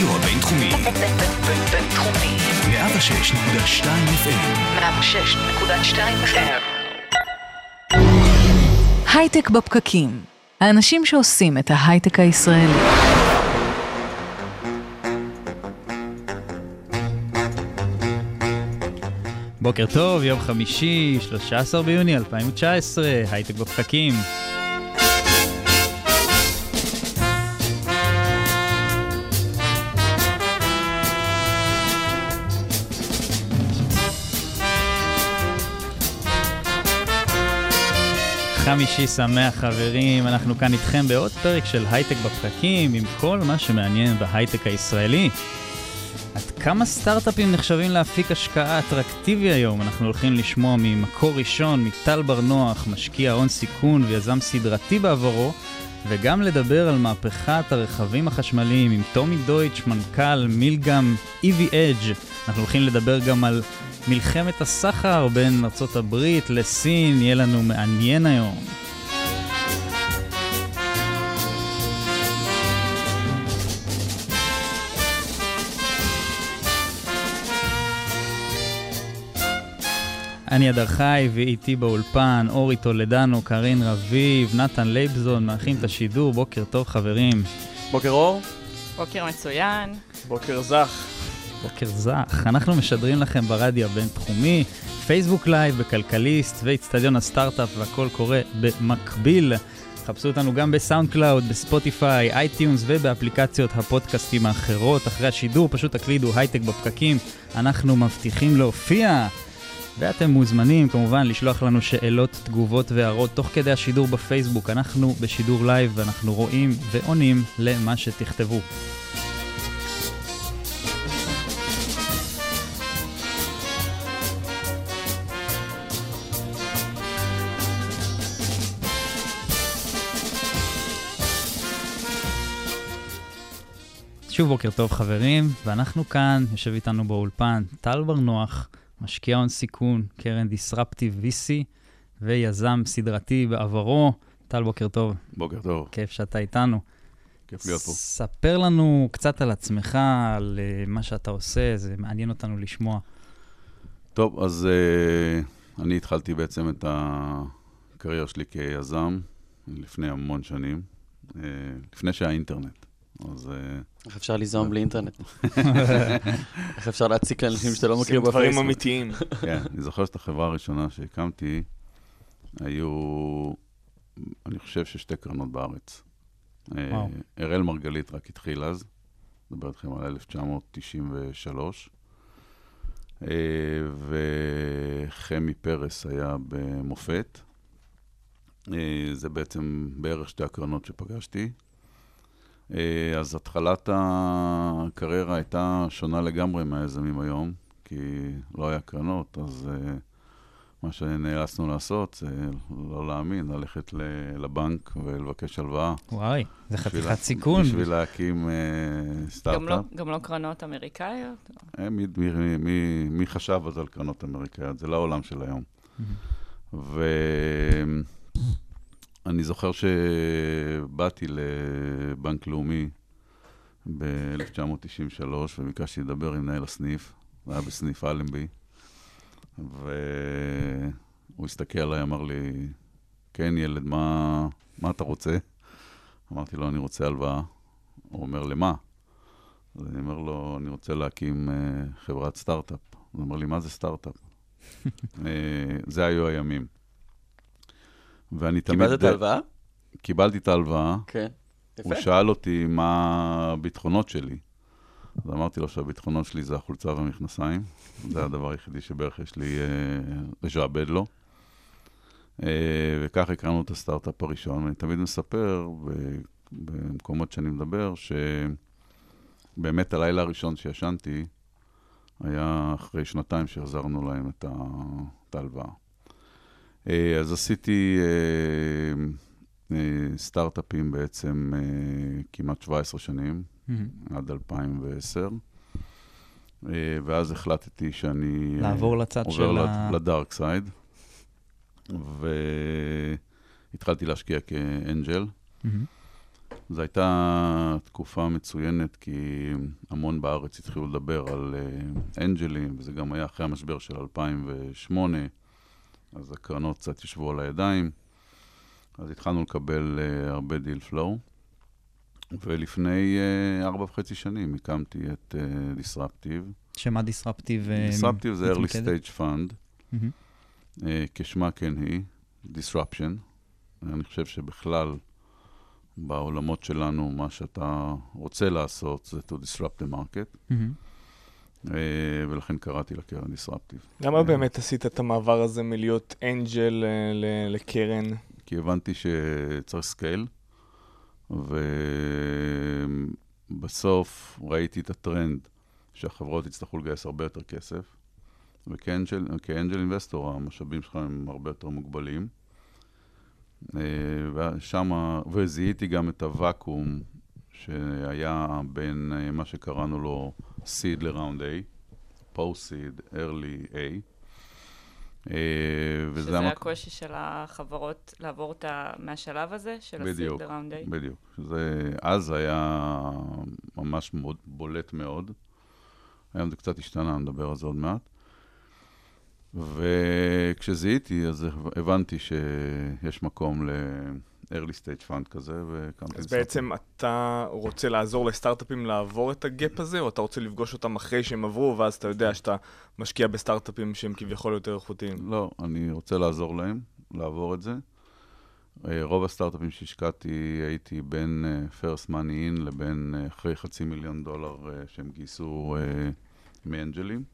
הרדיו הבינתחומי. בינתחומי. 106.2 FM. 106.2 FM. הייטק בפקקים. האנשים שעושים את ההייטק הישראלי. בוקר טוב, יום חמישי, 13 ביוני 2019, הייטק בפקקים. חמישי שמח חברים, אנחנו כאן איתכם בעוד פרק של הייטק בפקקים עם כל מה שמעניין בהייטק הישראלי. עד כמה סטארט-אפים נחשבים להפיק השקעה אטרקטיבי היום? אנחנו הולכים לשמוע ממקור ראשון, מטל בר נוח, משקיע הון סיכון ויזם סדרתי בעברו, וגם לדבר על מהפכת הרכבים החשמליים עם טומי דויטש, מנכ"ל מילגם EV Edge. אנחנו הולכים לדבר גם על מלחמת הסחר בין ארצות הברית לסין, יהיה לנו מעניין היום. אני אדר חי, ואיתי באולפן אורי טולדנו, קארין רביב, נתן לייבזון, מארחים את השידור, בוקר טוב חברים. בוקר אור. בוקר מצוין. בוקר זך. בוקר זך. אנחנו משדרים לכם ברדיו הבינתחומי, פייסבוק לייב, בכלכליסט ואיצטדיון הסטארט-אפ, והכל קורה במקביל. חפשו אותנו גם בסאונד קלאוד, בספוטיפיי, iTunes ובאפליקציות הפודקאסטים האחרות. אחרי השידור פשוט תקלידו הייטק בפקקים, אנחנו מבטיחים להופיע. ואתם מוזמנים כמובן לשלוח לנו שאלות, תגובות והערות תוך כדי השידור בפייסבוק. אנחנו בשידור לייב ואנחנו רואים ועונים למה שתכתבו. שוב בוקר טוב חברים, ואנחנו כאן, יושב איתנו באולפן טל בר נוח, משקיע הון סיכון, קרן דיסרפטיב VC ויזם סדרתי בעברו. טל, בוקר טוב. בוקר טוב, כיף שאתה איתנו. כיף להיות פה. ספר לנו קצת על עצמך, על uh, מה שאתה עושה, זה מעניין אותנו לשמוע. טוב, אז uh, אני התחלתי בעצם את הקריירה שלי כיזם לפני המון שנים, uh, לפני שהיה אינטרנט. אז uh, איך אפשר ליזום בלי אינטרנט? איך אפשר להציק לאנשים שאתה לא מכיר עושים דברים בפייסבוק? אמיתיים. כן, אני זוכר שאת החברה הראשונה שהקמתי, היו, אני חושב ששתי קרנות בארץ. אה, וואו. אראל מרגלית רק התחיל אז, מדבר איתכם על 1993, אה, וחמי פרס היה במופת. אה, זה בעצם בערך שתי הקרנות שפגשתי. אה, אז התחלת הקריירה הייתה שונה לגמרי מהיזמים היום, כי לא היה קרנות, אז uh, מה שנאלצנו לעשות זה לא להאמין, ללכת ל- לבנק ולבקש הלוואה. וואי, זה חתיכת סיכון. בשביל להקים uh, גם לא, סטארט-אפ. גם לא קרנות אמריקאיות? אה, מי, מי, מי, מי חשב אז על קרנות אמריקאיות? זה לא העולם של היום. ואני זוכר שבאתי לבנק לאומי ב-1993 וביקשתי לדבר עם מנהל הסניף, זה היה בסניף אלנבי, והוא הסתכל עליי, אמר לי, כן ילד, מה, מה אתה רוצה? אמרתי לו, אני רוצה הלוואה. הוא אומר, למה? אז אני אומר לו, אני רוצה להקים uh, חברת סטארט-אפ. הוא אומר לי, מה זה סטארט-אפ? uh, זה היו הימים. ואני תמיד... קיבלת את ההלוואה? קיבלתי את ההלוואה. כן. הוא יפה. שאל אותי מה הביטחונות שלי. אז אמרתי לו שהביטחונות שלי זה החולצה והמכנסיים. זה הדבר היחידי שבערך יש לי אה, לשעבד לו. אה, וכך הקמנו את הסטארט-אפ הראשון. ואני תמיד מספר במקומות שאני מדבר, שבאמת הלילה הראשון שישנתי היה אחרי שנתיים שהחזרנו להם את ההלוואה. אה, אז עשיתי אה, אה, סטארט-אפים בעצם כמעט 17 שנים, מהמם. עד 2010. אה, ואז החלטתי שאני... לעבור לצד עובר של ה- לדארק סייד, והתחלתי להשקיע כאנג'ל, מהמם. זו הייתה תקופה מצוינת, כי המון בארץ התחילו לדבר על אנג'לים, וזה גם היה אחרי המשבר של 2008, אז הקרנות קצת ישבו על הידיים. אז התחלנו לקבל uh, הרבה deal flow, ולפני uh, ארבע וחצי שנים הקמתי את uh, Disruptive. שמה Disruptive? Disruptive זה early stage fund, מהמם. uh, כשמה כן היא, Disruption. אני חושב שבכלל, בעולמות שלנו, מה שאתה רוצה לעשות זה to disrupt the market, מהמם. Uh, ולכן קראתי לקרן Disruptive. למה באמת עשית את המעבר הזה מלהיות אנג'ל אה, לקרן? כי הבנתי שצריך scale, ובסוף ראיתי את הטרנד שהחברות יצטרכו לגייס הרבה יותר כסף, וכאנג'ל כאנג'ל אינבסטור המשאבים שלך הם הרבה יותר מוגבלים. אה, ושמה, וזיהיתי גם את הוואקום שהיה בין אה, מה שקראנו לו seed ל-round A, post-seed, early A. אה, שזה המק- הקושי של החברות לעבור את ה... מהשלב הזה, של בדיוק, הסיד לראונד איי. בדיוק. זה, אז היה ממש מאוד, בולט מאוד. היום זה קצת השתנה, נדבר על זה עוד מעט. וכשזיהיתי, אז הבנתי שיש מקום ל-early stage fund כזה, והקמתי... אז בעצם אתה רוצה לעזור לסטארט-אפים לעבור את הגאפ הזה, או אתה רוצה לפגוש אותם אחרי שהם עברו, ואז אתה יודע שאתה משקיע בסטארט-אפים שהם כביכול יותר איכותיים? לא, אני רוצה לעזור להם לעבור את זה. אה, רוב הסטארט-אפים שהשקעתי, הייתי בין אה, first money in לבין אה, אחרי חצי מיליון דולר שהם גייסו מאנג'לים,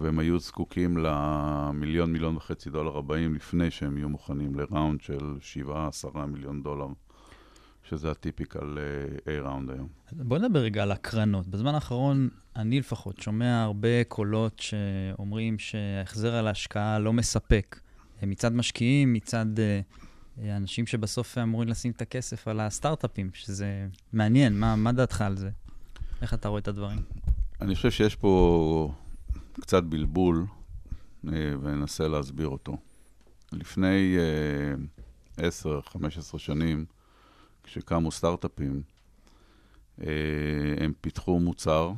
והם היו זקוקים למיליון, מיליון וחצי דולר הבאים לפני שהם יהיו מוכנים לראונד של שבעה, עשרה מיליון דולר, שזה הטיפיקל אה, A-ראונד היום. בוא נדבר רגע על הקרנות. בזמן האחרון, אני לפחות שומע הרבה קולות שאומרים שההחזר על ההשקעה לא מספק. אה, מצד משקיעים, מצד אה, אנשים שבסוף אמורים לשים את הכסף על הסטארט-אפים, שזה מעניין. מה, מה דעתך על זה? איך אתה רואה את הדברים? אני חושב שיש פה קצת בלבול, אה, וננסה להסביר אותו. לפני אה, 10-15 שנים, כשקמו סטארט-אפים, אה, הם פיתחו מוצר,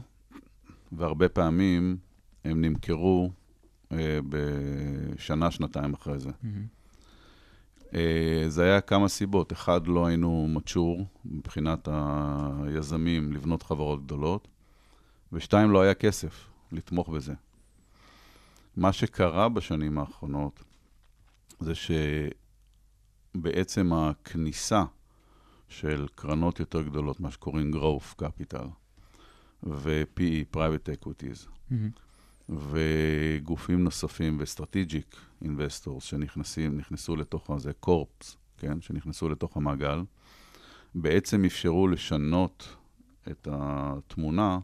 והרבה פעמים הם נמכרו אה, בשנה, שנתיים אחרי זה. אה, זה היה כמה סיבות. אחד, לא היינו מצ'ור מבחינת היזמים לבנות חברות גדולות, ושתיים, לא היה כסף לתמוך בזה. מה שקרה בשנים האחרונות זה שבעצם הכניסה של קרנות יותר גדולות, מה שקוראים growth capital, ו-PE, private equities, וגופים נוספים ו-strategic investors שנכנסים, נכנסו לתוך הזה, corps, כן, שנכנסו לתוך המעגל, בעצם אפשרו לשנות את התמונה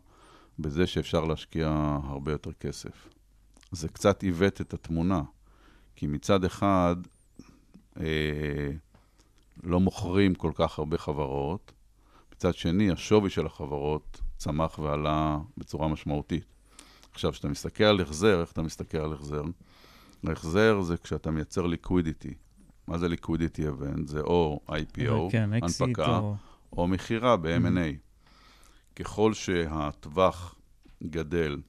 בזה שאפשר להשקיע הרבה יותר כסף. זה קצת עיוות את התמונה, כי מצד אחד אה, לא מוכרים כל כך הרבה חברות, מצד שני השווי של החברות צמח ועלה בצורה משמעותית. עכשיו, כשאתה מסתכל על החזר, איך אתה מסתכל על החזר? החזר זה כשאתה מייצר liquidity. מה זה liquidity event? זה או IPO, כן, אקזיט הנפקה, או... או מכירה ב-M&A. ככל שהטווח גדל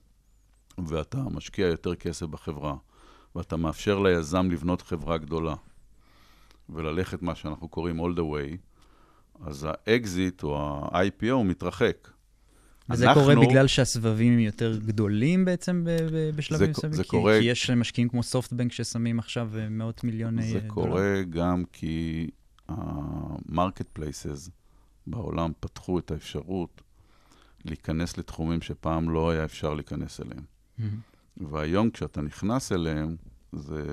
ואתה משקיע יותר כסף בחברה, ואתה מאפשר ליזם לבנות חברה גדולה וללכת מה שאנחנו קוראים all the way, אז האקזיט או ה-IPO מתרחק. וזה אנחנו- קורה בגלל שהסבבים הם יותר גדולים בעצם ב- ב- בשלבים זה- מסוימים? זה כי- קורה- כי יש משקיעים כמו סופטבנק ששמים עכשיו אה, מאות מיליוני זה דולר. קורה גם כי ה-market places בעולם פתחו את האפשרות להיכנס לתחומים שפעם לא היה אפשר להיכנס אליהם. מהמם. והיום כשאתה נכנס אליהם, זה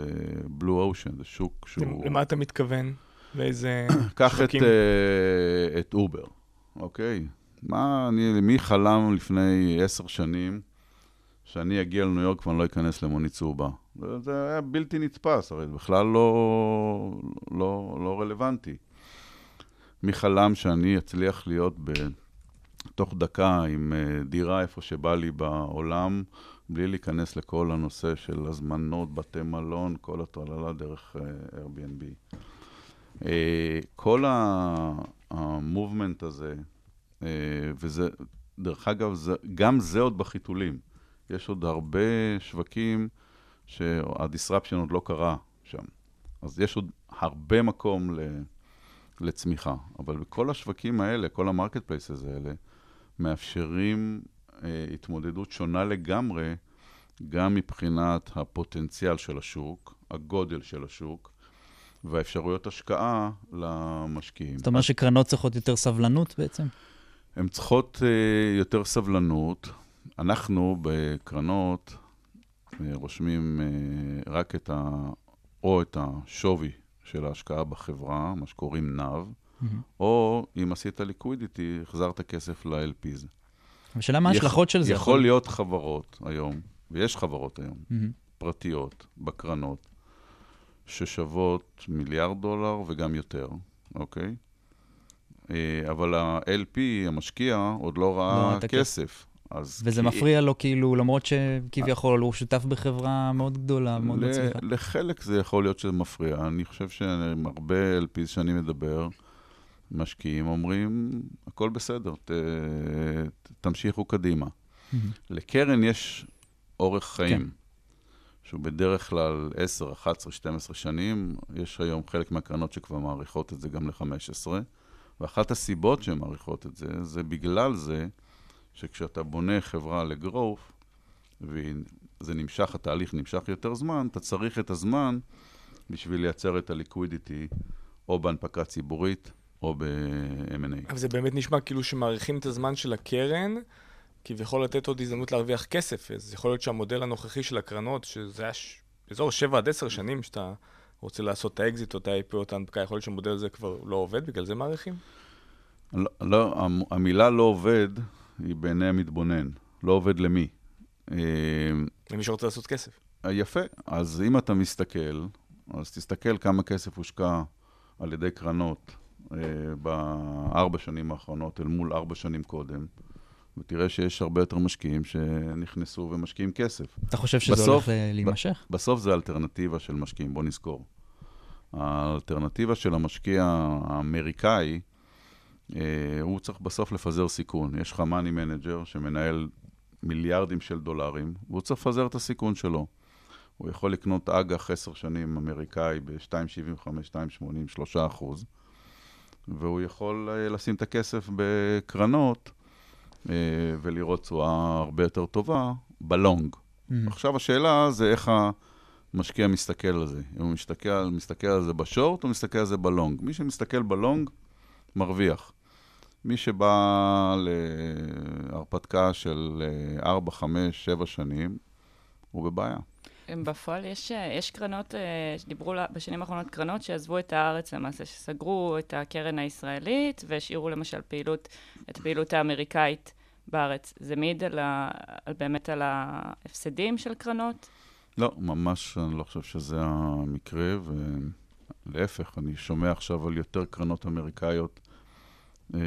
blue ocean, זה שוק שהוא... למה אתה מתכוון? לאיזה קח את, שווקים? אה, את אובר, אוקיי? מה, אני, מי חלם לפני עשר שנים שאני אגיע לניו יורק ואני לא אכנס למונית צהובה? זה, זה היה בלתי נתפס, הרי זה בכלל לא, לא, לא רלוונטי. מי חלם שאני אצליח להיות בתוך דקה עם אה, דירה איפה שבא לי בעולם, בלי להיכנס לכל הנושא של הזמנות, בתי מלון, כל הטרללה דרך אה, Airbnb. אה, כל ה movement הזה, אה, וזה, דרך אגב, זה, גם זה עוד בחיתולים. יש עוד הרבה שווקים שה disruption עוד לא קרה שם. אז יש עוד הרבה מקום ל, לצמיחה. אבל בכל השווקים האלה, כל ה market places האלה, מאפשרים התמודדות שונה לגמרי, גם מבחינת הפוטנציאל של השוק, הגודל של השוק, והאפשרויות השקעה למשקיעים. זאת אומרת שקרנות צריכות יותר סבלנות בעצם? הן צריכות uh, יותר סבלנות. אנחנו בקרנות uh, רושמים uh, רק את ה... או את השווי של ההשקעה בחברה, מה שקוראים NAV, mm-hmm. או אם עשית ליקווידיטי, החזרת כסף ל-LPs. השאלה מה ההשלכות של זה? יכול להיות חברות היום, ויש חברות היום, mm-hmm. פרטיות, בקרנות, ששוות מיליארד דולר וגם יותר, אוקיי? אה, אבל ה-LP, המשקיע, עוד לא ראה לא, כסף. אז וזה כי... מפריע לו כאילו, למרות שכביכול הוא שותף בחברה מאוד גדולה, מאוד ל... מצליחה. לחלק זה יכול להיות שזה מפריע. אני חושב שהרבה LPs שאני מדבר, משקיעים אומרים, הכל בסדר, ת... תמשיכו קדימה. Mm-hmm. לקרן יש אורך חיים. כן. שהוא בדרך כלל 10, 11, 12 שנים, יש היום חלק מהקרנות שכבר מעריכות את זה גם ל-15, ואחת הסיבות שהן מעריכות את זה, זה בגלל זה שכשאתה בונה חברה לגרוף, וזה נמשך, התהליך נמשך יותר זמן, אתה צריך את הזמן בשביל לייצר את ה liquidity, או בהנפקה ציבורית, או ב-M&A. אבל זה באמת נשמע כאילו שמעריכים את הזמן של הקרן, כביכול לתת עוד הזדמנות להרוויח כסף. אז יכול להיות שהמודל הנוכחי של הקרנות, שזה היה ש... באזור 7 עד 10 שנים שאתה רוצה לעשות את האקזיט או את ה-IPO או את ההנפקה, יכול להיות שהמודל הזה כבר לא עובד, בגלל זה מעריכים? לא, לא, המילה לא עובד היא בעיני המתבונן. לא עובד למי? אה, למי שרוצה לעשות כסף. יפה. אז אם אתה מסתכל, אז תסתכל כמה כסף הושקע על ידי קרנות בארבע שנים האחרונות אל מול ארבע שנים קודם. ותראה שיש הרבה יותר משקיעים שנכנסו ומשקיעים כסף. אתה חושב שזה בסוף, הולך להימשך? בסוף זה אלטרנטיבה של משקיעים, בוא נזכור. האלטרנטיבה של המשקיע האמריקאי, אה, הוא צריך בסוף לפזר סיכון. יש לך money manager שמנהל מיליארדים של דולרים, והוא צריך לפזר את הסיכון שלו. הוא יכול לקנות אג"ח עשר שנים אמריקאי ב-2.75, 2.80, 3 אחוז, והוא יכול אה, לשים את הכסף בקרנות. אה, ולראות תשואה הרבה יותר טובה ב long. Mm. עכשיו השאלה זה איך המשקיע מסתכל על זה. אם הוא מסתכל, מסתכל על זה ב short או מסתכל על זה ב long. מי שמסתכל ב long, מרוויח. מי שבא להרפתקה של 4, 5, 7 שנים, הוא בבעיה. בפועל יש, יש קרנות, אה, שדיברו בשנים האחרונות, קרנות שעזבו את הארץ למעשה, שסגרו את הקרן הישראלית והשאירו למשל פעילות, את הפעילות האמריקאית בארץ. זה מעיד באמת על ההפסדים של קרנות? לא, ממש אני לא חושב שזה המקרה, ולהפך, אני שומע עכשיו על יותר קרנות אמריקאיות אה,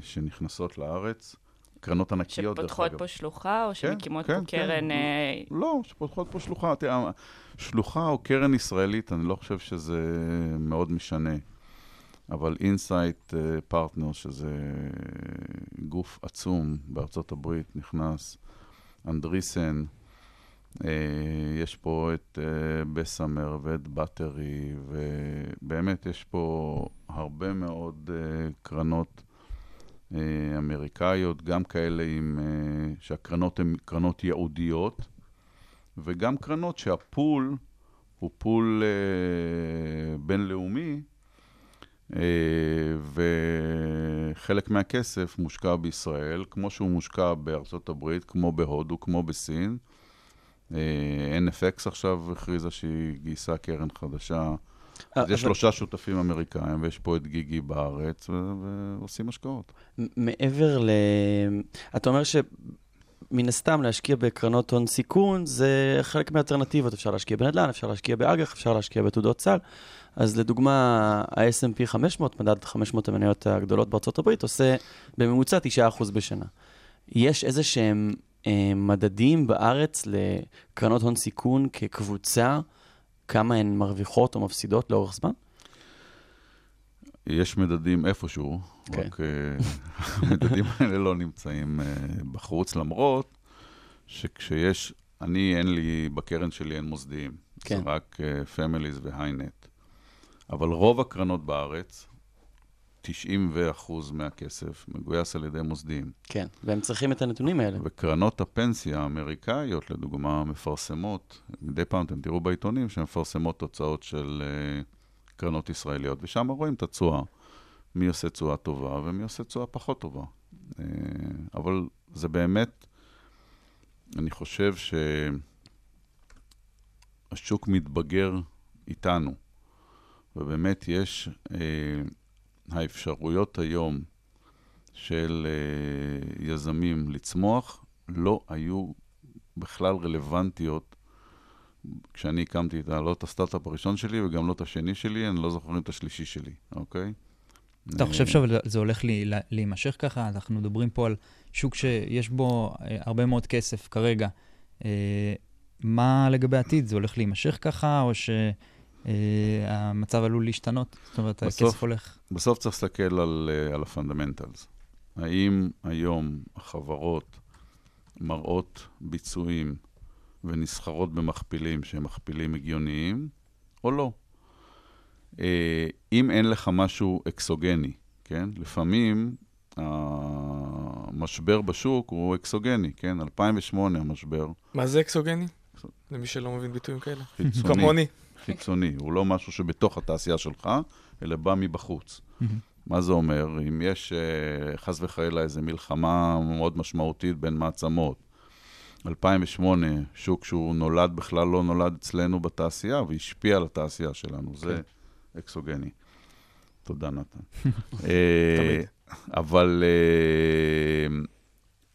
שנכנסות לארץ. קרנות ענקיות, דרך אגב. שפותחות פה שלוחה, או כן, שמקימות כן, פה כן, קרן... כן. לא, שפותחות פה שלוחה. תראה, שלוחה או קרן ישראלית, אני לא חושב שזה מאוד משנה. אבל אינסייט פרטנרס, uh, שזה גוף עצום בארצות הברית, נכנס, אנדריסן, uh, יש פה את uh, בסמר ואת באטרי, ובאמת יש פה הרבה מאוד uh, קרנות אה, אמריקאיות, גם כאלה עם, אה, שהקרנות הן קרנות ייעודיות, וגם קרנות שהפול הוא פול אה, בינלאומי, וחלק מהכסף מושקע בישראל, כמו שהוא מושקע בארצות הברית, כמו בהודו, כמו בסין. NFX עכשיו הכריזה שהיא גייסה קרן חדשה. אז יש שלושה שותפים אמריקאים, ויש פה את גיגי בארץ, ועושים השקעות. מעבר ל... אתה אומר ש... מן הסתם להשקיע בקרנות הון סיכון זה חלק מהאלטרנטיבות, אפשר להשקיע בנדל"ן, אפשר להשקיע באג"ח, אפשר להשקיע בתעודות סל. אז לדוגמה, ה-S&P 500, מדד 500 המניות הגדולות בארצות הברית, עושה בממוצע 9% בשנה. יש איזה שהם אה, מדדים בארץ לקרנות הון סיכון כקבוצה כמה הן מרוויחות או מפסידות לאורך זמן? יש מדדים איפשהו, כן. רק אה, המדדים האלה לא נמצאים אה, בחוץ, למרות שכשיש, אני, אין לי, בקרן שלי אין מוסדיים. כן. זה רק families ו high net. אבל רוב הקרנות בארץ, 90% מהכסף מגויס על ידי מוסדיים. כן, והם צריכים את הנתונים האלה. וקרנות הפנסיה האמריקאיות, לדוגמה, מפרסמות, מדי פעם אתם תראו בעיתונים שהן מפרסמות תוצאות של uh, קרנות ישראליות, ושם רואים את התשואה, מי עושה תשואה טובה ומי עושה תשואה פחות טובה. Uh, אבל זה באמת, אני חושב שהשוק מתבגר איתנו, ובאמת יש... Uh, האפשרויות היום של uh, יזמים לצמוח לא היו בכלל רלוונטיות כשאני הקמתי את לא את הסטארט-אפ הראשון שלי וגם לא את השני שלי, אני לא זוכר את השלישי שלי, אוקיי? אתה חושב שזה הולך לי, להימשך ככה? אנחנו מדברים פה על שוק שיש בו אה, הרבה מאוד כסף כרגע. אה, מה לגבי העתיד? זה הולך להימשך ככה, או ש... אה, המצב עלול להשתנות? זאת אומרת, בסוף, הכסף הולך... בסוף צריך להסתכל על, אה, על ה fundamentals. האם היום החברות מראות ביצועים ונסחרות במכפילים שהם מכפילים הגיוניים, או לא? אה, אם אין לך משהו אקסוגני, כן? לפעמים המשבר בשוק הוא אקסוגני, כן? 2008 המשבר. מה זה אקסוגני? למי שלא מבין ביטויים כאלה. חיצוני. כמוני. חיצוני, הוא לא משהו שבתוך התעשייה שלך, אלא בא מבחוץ. מה זה אומר? אם יש uh, חס וחלילה איזו מלחמה מאוד משמעותית בין מעצמות, 2008, שוק שהוא נולד, בכלל לא נולד אצלנו בתעשייה, והשפיע על התעשייה שלנו, זה כן. אקסוגני. תודה, נתן. אה, אבל, אה,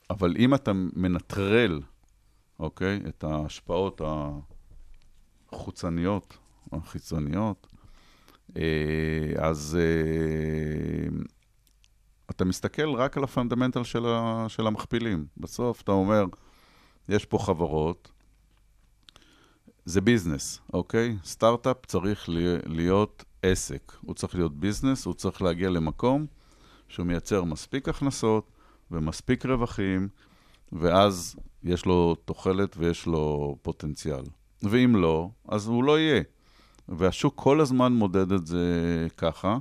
אבל אם אתה מנטרל, אוקיי, את ההשפעות החוצניות, החיצוניות, אה, אז אה, אתה מסתכל רק על ה fundamental של, של המכפילים. בסוף אתה אומר, יש פה חברות, זה business, אוקיי? סטארט-אפ צריך להיות עסק. הוא צריך להיות business, הוא צריך להגיע למקום שהוא מייצר מספיק הכנסות ומספיק רווחים, ואז יש לו תוחלת ויש לו פוטנציאל. ואם לא, אז הוא לא יהיה. והשוק כל הזמן מודד את זה ככה,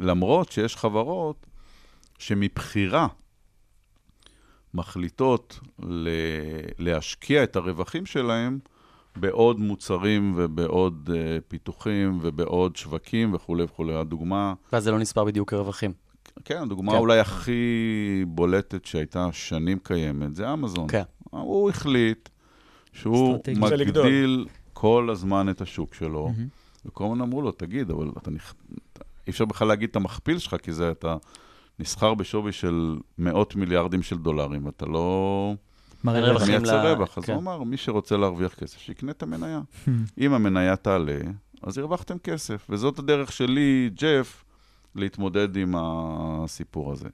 למרות שיש חברות שמבחירה מחליטות להשקיע את הרווחים שלהם בעוד מוצרים ובעוד uh, פיתוחים ובעוד שווקים וכולי וכולי. הדוגמה... ואז זה לא נספר בדיוק כרווחים. כן, הדוגמה כן. אולי הכי בולטת שהייתה שנים קיימת, זה אמזון. כן. הוא החליט שהוא. מגדיל כל הזמן את השוק שלו. וכל הזמן אמרו לו, תגיד, אבל אתה נכ... אי אפשר בכלל להגיד את המכפיל שלך, כי זה אתה נסחר בשווי של מאות מיליארדים של דולרים, ואתה לא מראה מייצר רווח. אז כן. הוא אמר, מי שרוצה להרוויח כסף, שיקנה את המניה. אם המניה תעלה, אז הרווחתם כסף. וזאת הדרך שלי, ג'ף, להתמודד עם הסיפור הזה.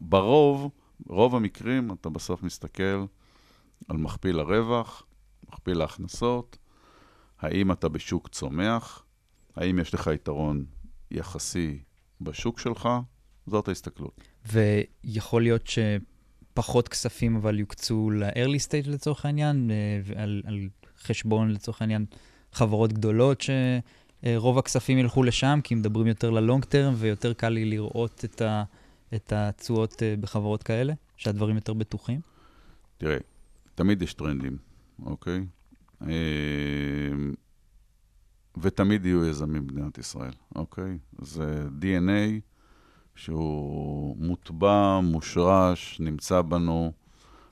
ברוב, רוב המקרים, אתה בסוף מסתכל על מכפיל הרווח, מכפיל ההכנסות, האם אתה בשוק צומח, האם יש לך יתרון יחסי בשוק שלך, זאת ההסתכלות. ויכול להיות שפחות כספים אבל יוקצו ל-early stage לצורך העניין, אה, ועל על חשבון לצורך העניין חברות גדולות שרוב הכספים ילכו לשם, כי מדברים יותר ל-long term ויותר קל לי לראות את, ה, את התשואות אה, בחברות כאלה, שהדברים יותר בטוחים. תראה, תמיד יש טרנדים, אוקיי? אה, ותמיד יהיו יזמים במדינת ישראל, אוקיי? זה DNA שהוא מוטבע, מושרש, נמצא בנו.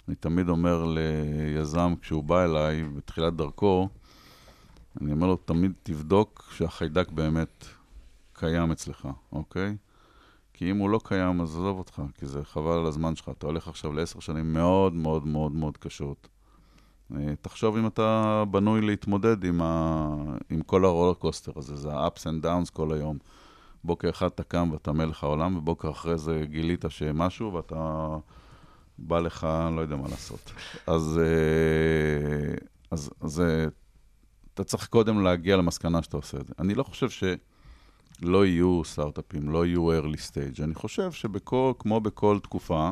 אני תמיד אומר ליזם, כשהוא בא אליי בתחילת דרכו, אני אומר לו, תמיד תבדוק שהחיידק באמת קיים אצלך, אוקיי? כי אם הוא לא קיים, אז עזוב אותך, כי זה חבל על הזמן שלך. אתה הולך עכשיו לעשר שנים מאוד מאוד מאוד מאוד קשות. אה, תחשוב אם אתה בנוי להתמודד עם, ה... עם כל הרולר קוסטר הזה, זה ה-ups and downs כל היום. בוקר אחד אתה קם ואתה מלך העולם, ובוקר אחרי זה גילית שמשהו ואתה בא לך, לא יודע מה לעשות. אז, אה, אז, אז אה, אתה צריך קודם להגיע למסקנה שאתה עושה את זה. אני לא חושב לא יהיו סטארט-אפים, לא יהיו early stage. אני חושב שכמו בכל תקופה,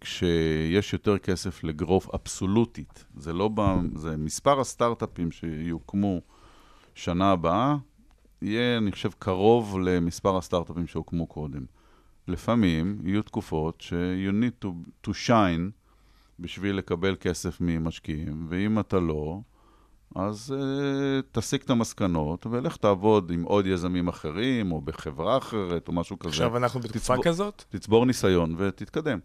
כשיש יותר כסף לגרוף אבסולוטית, זה לא ב... זה מספר הסטארט-אפים שיוקמו שנה הבאה, יהיה, אני חושב, קרוב למספר הסטארט-אפים שהוקמו קודם. לפעמים יהיו תקופות ש- you need to, to shine בשביל לקבל כסף ממשקיעים, ואם אתה לא, אז uh, תסיק את המסקנות ולך תעבוד עם עוד יזמים אחרים, או בחברה אחרת, או משהו כזה. עכשיו אנחנו בתקופה תצבור- כזאת, תצבור ניסיון ותתקדם.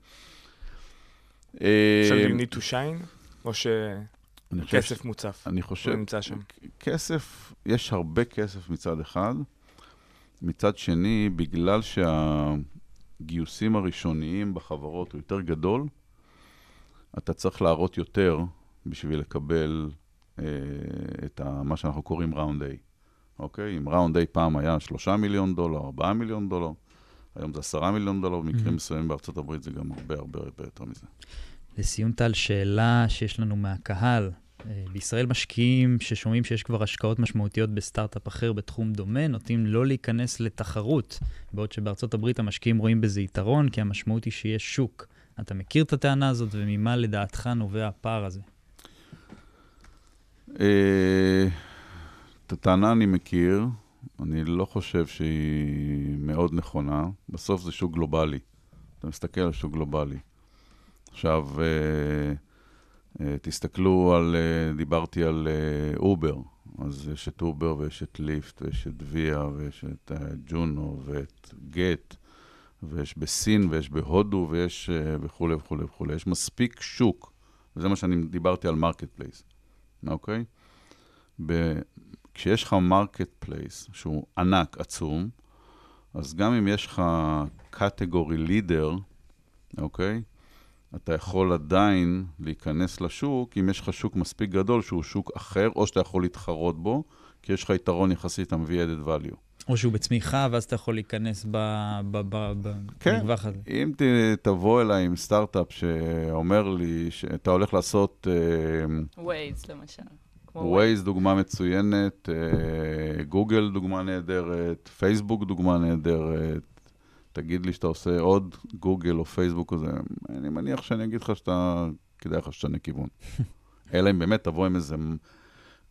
עכשיו אה, you need to shine, או שכסף מוצף, אני הוא חושב, נמצא שם. כסף, יש הרבה כסף מצד אחד. מצד שני, בגלל שהגיוסים הראשוניים בחברות הוא יותר גדול, אתה צריך להראות יותר בשביל לקבל את ה, מה שאנחנו קוראים ראונד A. אוקיי? אם ראונד A פעם היה 3 מיליון דולר, 4 מיליון דולר, היום זה 10 מיליון דולר, במקרים מסוימים בארצות הברית זה גם הרבה הרבה הרבה יותר מזה. לסיום, טל, שאלה שיש לנו מהקהל. אה, בישראל משקיעים ששומעים שיש כבר השקעות משמעותיות בסטארט-אפ אחר בתחום דומה, נוטים לא להיכנס לתחרות, בעוד שבארצות הברית המשקיעים רואים בזה יתרון, כי המשמעות היא שיש שוק. אתה מכיר את הטענה הזאת, וממה לדעתך נובע הפער הזה? אה, את הטענה אני מכיר, אני לא חושב שהיא מאוד נכונה. בסוף זה שוק גלובלי. אתה מסתכל על שוק גלובלי. עכשיו, אה, אה, תסתכלו על, דיברתי על אובר, אז יש את אובר ויש את ליפט ויש את ויה ויש את ג'ונו ואת גט ויש בסין ויש בהודו ויש וכולי וכולי וכולי. יש מספיק שוק, וזה מה שאני דיברתי על market place, אוקיי? ב- כשיש לך market place שהוא ענק, עצום, אז גם אם יש לך category leader, אוקיי? אתה יכול עדיין להיכנס לשוק, אם יש לך שוק מספיק גדול שהוא שוק אחר, או שאתה יכול להתחרות בו, כי יש לך יתרון יחסית ה-value added value. או שהוא בצמיחה, ואז אתה יכול להיכנס ב- ב- ב- ב- כן. במרווח הזה. אם ת, תבוא אליי עם סטארט-אפ שאומר לי שאתה הולך לעשות... אה, ווייז, למשל. כמו ווייז דוגמה מצוינת, אה, גוגל דוגמה נהדרת, פייסבוק דוגמה נהדרת. תגיד לי שאתה עושה עוד גוגל או פייסבוק או זה, אני מניח שאני אגיד לך שאתה, כדאי לך שתשנה כיוון. אלא אם באמת תבוא עם איזה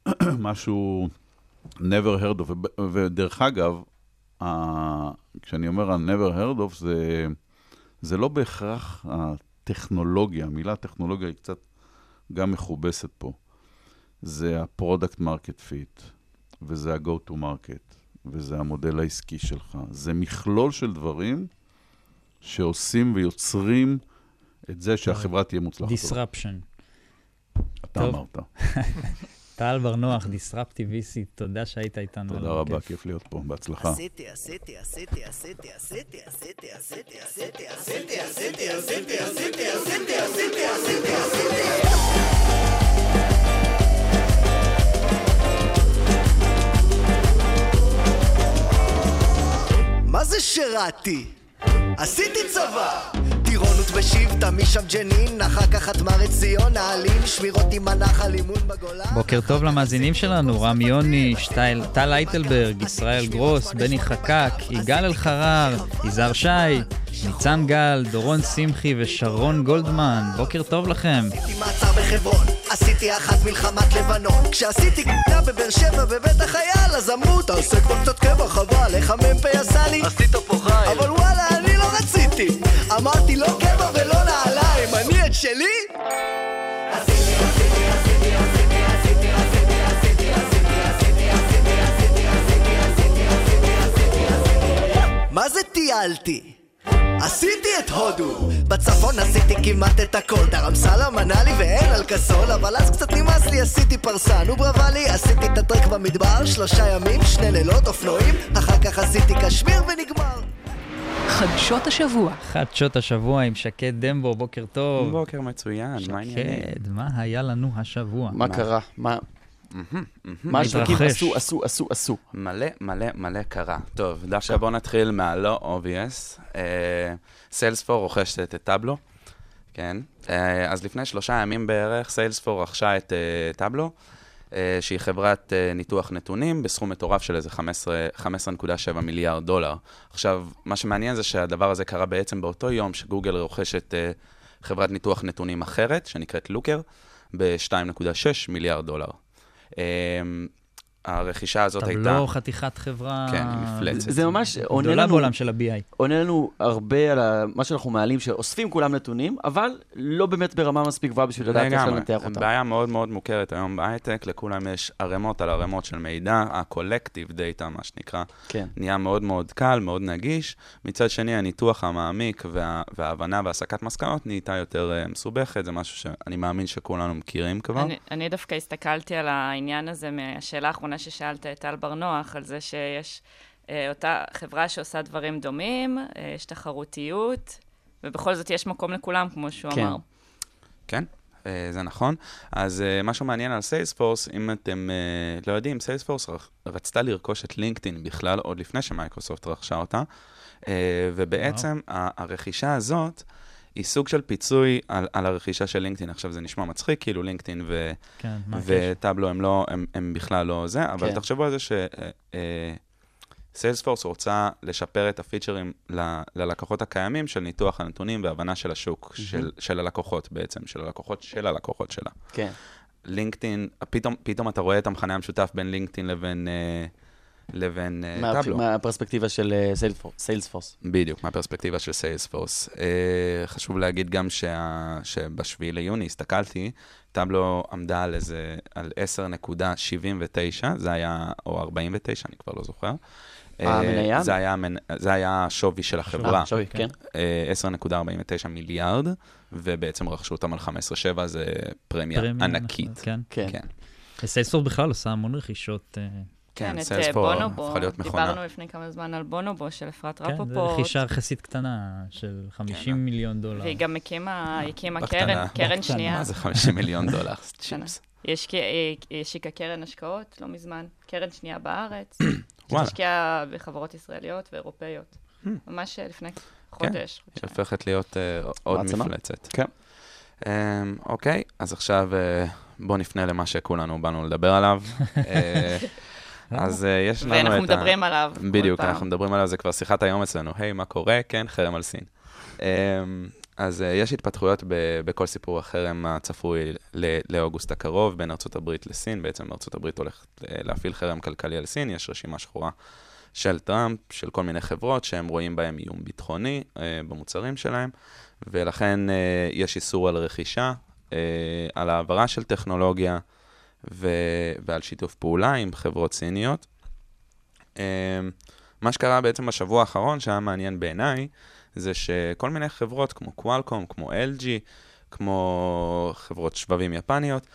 משהו never heard of, ודרך אגב, ה- כשאני אומר ה-never heard of, זה, זה לא בהכרח הטכנולוגיה, המילה טכנולוגיה היא קצת גם מכובסת פה. זה ה-product market fit, וזה ה-go to market, וזה המודל העסקי שלך. זה מכלול של דברים שעושים ויוצרים את זה שהחברה תהיה מוצלחת. disruption. אתה טוב. אמרת. טל בר נוח, Disruptive VC, תודה שהיית איתנו. תודה רבה, כיף. כיף להיות פה, בהצלחה. עשיתי, עשיתי, עשיתי, עשיתי, עשיתי, עשיתי, עשיתי, עשיתי, עשיתי, עשיתי, עשיתי, עשיתי, עשיתי, עשיתי, עשיתי, עשיתי. מה זה שירתי? עשיתי צבא! טירונות בשבטה, משם ג'נין, אחר כך חתמה ציון, העלים, שמירות עם הנחל, אימון בגולן. בוקר טוב למאזינים שלנו, רם יוני, שטייל, טל אייטלברג, ישראל גרוס, בני חקק, יגאל אלחרר, יזהר שי, ניצן גל, דורון שמחי ושרון גולדמן. בוקר טוב לכם. עשיתי מעצר בחברון, עשיתי אחת מלחמת לבנון כשעשיתי קטע בבאר שבע בבית החייל אז אמרו תעשה כבר קצת קבע חבל איך המ"פ עשה לי עשית פה חייל אבל וואלה רציתי אמרתי לא קבע ולא נעליים אני את שלי? מה זה טיילתי? עשיתי את הודו. בצפון עשיתי כמעט את הכל. דרמסלה מנה לי ואין על קסול אבל אז קצת נמאס לי עשיתי ברבה לי עשיתי את הטרק במדבר. שלושה ימים שני לילות אופנועים. אחר כך עשיתי קשמיר ונגמר חדשות השבוע. חדשות השבוע עם שקד דמבו, בוקר טוב. בוקר מצוין, מה העניינים? שקד, מה היה לנו השבוע? מה קרה? מה... מה השווקים. עשו, עשו, עשו, עשו. מלא מלא מלא קרה. טוב, דווקא בואו נתחיל מהלא obvious. סיילספור רוכשת את טאבלו, כן. אה, אז לפני שלושה ימים בערך, סיילספור רכשה את אה, טאבלו. אה, שהיא חברת אה, ניתוח נתונים בסכום מטורף של איזה 15 15.7 מיליארד דולר. עכשיו, מה שמעניין זה שהדבר הזה קרה בעצם באותו יום שגוגל רוכשת אה, חברת ניתוח נתונים אחרת, שנקראת לוקר, ב-2.6 מיליארד דולר. אה, הרכישה הזאת הייתה... טבלו חתיכת חברה... כן, מפלצת. זה ממש עונה גדולה לנו, בעולם של ה-BI. עונה לנו הרבה על מה שאנחנו מעלים, שאוספים כולם נתונים, אבל לא באמת ברמה מספיק גבוהה בשביל לדעת איך. לנתח אותם. בעיה מאוד מאוד מוכרת היום בהייטק, לכולם יש ערימות על ערימות של מידע, ה-collective data, מה שנקרא, כן. נהיה מאוד מאוד קל, מאוד נגיש. מצד שני, הניתוח המעמיק וה, וההבנה והסקת מסקנות נהייתה יותר uh, מסובכת, זה משהו שאני מאמין שכולנו מכירים כבר. אני, אני דווקא הסתכלתי על העניין הזה מהשאלה האחרונה ששאלת את טל בר נוח, על זה שיש אה, אותה חברה שעושה דברים דומים, אה, יש תחרותיות, ובכל זאת יש מקום לכולם, כמו שהוא כן. אמר. כן, אה, זה נכון. אז אה, משהו מעניין על סיילספורס, אם אתם אה, לא יודעים, סיילספורס רצתה לרכוש את לינקדאין בכלל, עוד לפני שמייקרוסופט רכשה אותה, אה, ובעצם ה- הרכישה הזאת היא סוג של פיצוי על, על הרכישה של לינקדאין. עכשיו, זה נשמע מצחיק, כאילו לינקדאין ו... כן? וטאבלו הם, לא, הם, הם בכלל לא זה, אבל כן. תחשבו על זה שסיילספורס רוצה לשפר את הפיצ'רים ל- ללקוחות הקיימים של ניתוח הנתונים והבנה של השוק, של, של הלקוחות בעצם, של הלקוחות של הלקוחות שלה. כן. לינקדאין, פתאום, פתאום אתה רואה את המכנה המשותף בין לינקדאין לבין, אה, לבין אה, מה- טאבלו. מהפרספקטיבה של אה, סיילספורס. בדיוק, מהפרספקטיבה של סיילספורס. Uh, חשוב להגיד גם שה, שבשביעי ליוני הסתכלתי, טאבלו עמדה על איזה, על 10.79, זה היה, או 49, אני כבר לא זוכר. אה, המניה? זה היה, זה היה השווי של החברה, אה, שווי, כן. אה, 10.49 מיליארד, ובעצם רכשו אותם על 15.7, זה פרמיה פרמיה, ענקית. כן. כן. כן. סיילספורס בכלל עושה המון רכישות. אה, כן, את אה, בונובו, הפכה להיות מכונה. דיברנו לפני כמה זמן על בונובו של אפרת כן, זו רפופורט. רכישה יחסית קטנה של 50 מיליון דולר. והיא גם הקימה, הקימה בקטנה. קרן, קרן בקטנה. שנייה. מה זה 50 מיליון דולר? צ'יפס. יש היא היא השיקה קרן השקעות לא מזמן, קרן שנייה בארץ, וואלה. שהשקיעה בחברות ישראליות ואירופאיות. Hmm. ממש אה, לפני חודש, היא חודשיים. הופכת להיות אה, עוד מעצמה. מפלצת. כן. אמ, אוקיי, אז עכשיו אה, בואו נפנה למה שכולנו באנו לדבר עליו. אה, אז אה, יש לנו את ה... ואנחנו מדברים עליו בדיוק. אנחנו מדברים עליו, זה כבר שיחת היום אצלנו. היי, מה קורה? כן, חרם על סין. אמ, אז אה, יש התפתחויות ב- בכל סיפור החרם הצפוי ל- לאוגוסט הקרוב בין ארצות הברית לסין. בעצם ארצות הברית הולכת להפעיל חרם כלכלי על סין, יש רשימה שחורה של טראמפ, של כל מיני חברות שהם רואים בהם איום ביטחוני אה, במוצרים שלהם, ולכן אה, יש איסור על רכישה, אה, על העברה של טכנולוגיה ו- ועל שיתוף פעולה עם חברות סיניות. אה, מה שקרה בעצם בשבוע האחרון, שהיה מעניין בעיניי, זה שכל מיני חברות כמו קוואלקום, כמו LG, כמו חברות שבבים יפניות,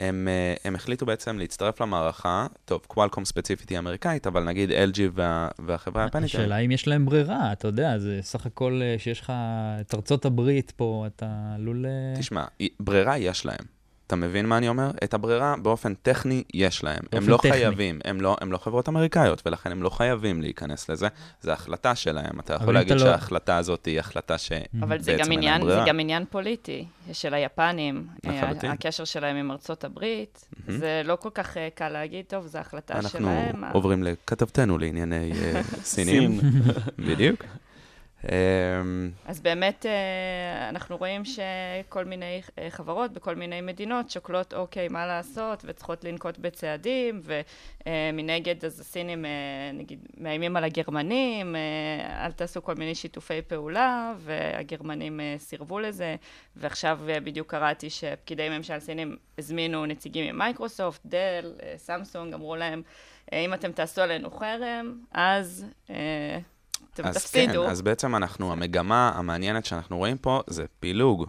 הם, אה, הם החליטו בעצם להצטרף למערכה, טוב, קוואלקום ספציפית היא אמריקאית, אבל נגיד LG וה, והחברה היפנית, השאלה אם יש להם ברירה, אתה יודע, זה סך הכל אה, שיש לך את ארצות הברית פה, אתה עלול... אה, תשמע, ברירה יש להם. אתה מבין מה אני אומר? את הברירה באופן טכני יש להם. הם באופן לא טכני. חייבים, הם לא, הם לא חברות אמריקאיות, ולכן הם לא חייבים להיכנס לזה. זו החלטה שלהם. אתה יכול להגיד אתה לא- שההחלטה הזאת היא החלטה ש... אבל זה גם, עניין, זה. גם עניין פוליטי של היפנים, לחלוטין. הקשר שלהם עם ארצות הברית. מהמם. זה לא כל כך אה, קל להגיד, טוב, זו החלטה אנחנו שלהם. אה, עוברים לכתבתנו לענייני אה, סינים. בדיוק. אמ, אז באמת אה, אנחנו רואים שכל מיני אה, חברות בכל מיני מדינות שוקלות, אוקיי, מה לעשות, וצריכות לנקוט בצעדים, ומנגד אז הסינים, אה, נגיד, מאיימים על הגרמנים, אה, אל תעשו כל מיני שיתופי פעולה, והגרמנים אה, סירבו לזה, ועכשיו אה, בדיוק קראתי שפקידי ממשל סינים הזמינו נציגים ממייקרוסופט, דל, אה, סמסונג, אמרו להם, אה, אם אתם תעשו עלינו חרם, אז... אתם אז תפסידו. כן, אז בעצם אנחנו, המגמה המעניינת שאנחנו רואים פה זה פילוג.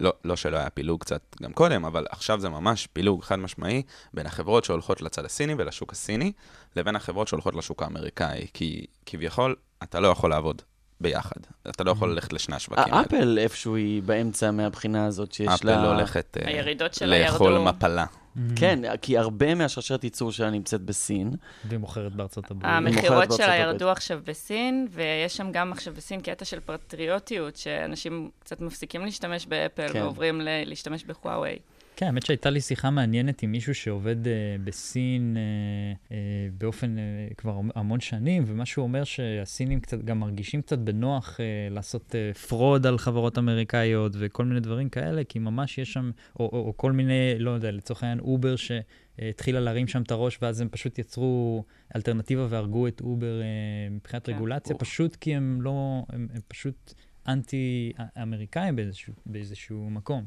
לא, לא שלא היה פילוג קצת גם קודם, אבל עכשיו זה ממש פילוג חד משמעי בין החברות שהולכות לצד הסיני ולשוק הסיני, לבין החברות שהולכות לשוק האמריקאי. כי כביכול, אתה לא יכול לעבוד ביחד. אתה לא יכול ללכת לשני השווקים האלה. אפל איפשהו היא באמצע מהבחינה הזאת שיש אפל לה... הולכת אה, לאכול ירדו. מפלה. כן, כי הרבה מהשרשרת ייצור שלה נמצאת בסין. והיא מוכרת בארצות הברית. המכירות שלה. ירדו עכשיו בסין, ויש שם גם עכשיו בסין קטע של פטריוטיות, שאנשים קצת מפסיקים להשתמש באפל כן. ועוברים ל- להשתמש בחוואוי. כן, האמת שהייתה לי שיחה מעניינת עם מישהו שעובד uh, בסין uh, uh, באופן uh, כבר המון שנים, ומה שהוא אומר שהסינים קצת גם מרגישים קצת בנוח uh, לעשות uh, fraud על חברות אמריקאיות וכל מיני דברים כאלה, כי ממש יש שם, או, או, או כל מיני, לא יודע, לצורך העניין אובר שהתחילה להרים שם את הראש, ואז הם פשוט יצרו אלטרנטיבה והרגו את אובר uh, מבחינת כן. רגולציה, פשוט כי הם לא, הם, הם פשוט אנטי-אמריקאים באיזשהו, באיזשהו מקום.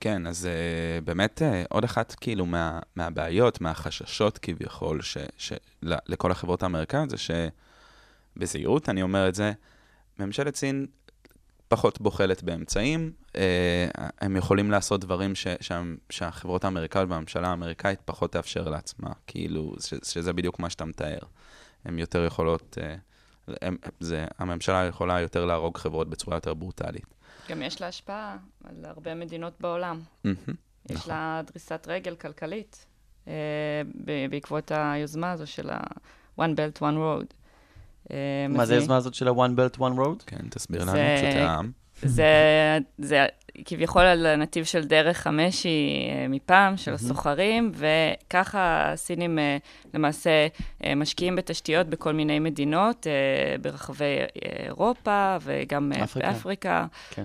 כן, אז uh, באמת uh, עוד אחת כאילו מה, מהבעיות, מהחששות כביכול, ש, ש, ל, לכל החברות האמריקאיות, זה שבזהירות, אני אומר את זה, ממשלת סין פחות בוחלת באמצעים, uh, הם יכולים לעשות דברים ש, שה, שהחברות האמריקאיות והממשלה האמריקאית פחות תאפשר לעצמה, כאילו, ש, שזה בדיוק מה שאתה מתאר. הן יותר יכולות, uh, הם, זה, הממשלה יכולה יותר להרוג חברות בצורה יותר ברוטלית. גם יש לה השפעה על הרבה מדינות בעולם. יש נכון. לה דריסת רגל כלכלית אה, ב- בעקבות היוזמה הזו של ה-One Belt, One Road. אה, מה זה היוזמה הזאת של ה-One Belt, One Road? כן, תסביר לנו, פשוט העם. זה, זה כביכול על הנתיב של דרך המשי אה, מפעם, של. הסוחרים, וככה הסינים אה, למעשה אה, משקיעים בתשתיות בכל מיני מדינות, ברחבי אירופה וגם אפריקה. באפריקה, כן.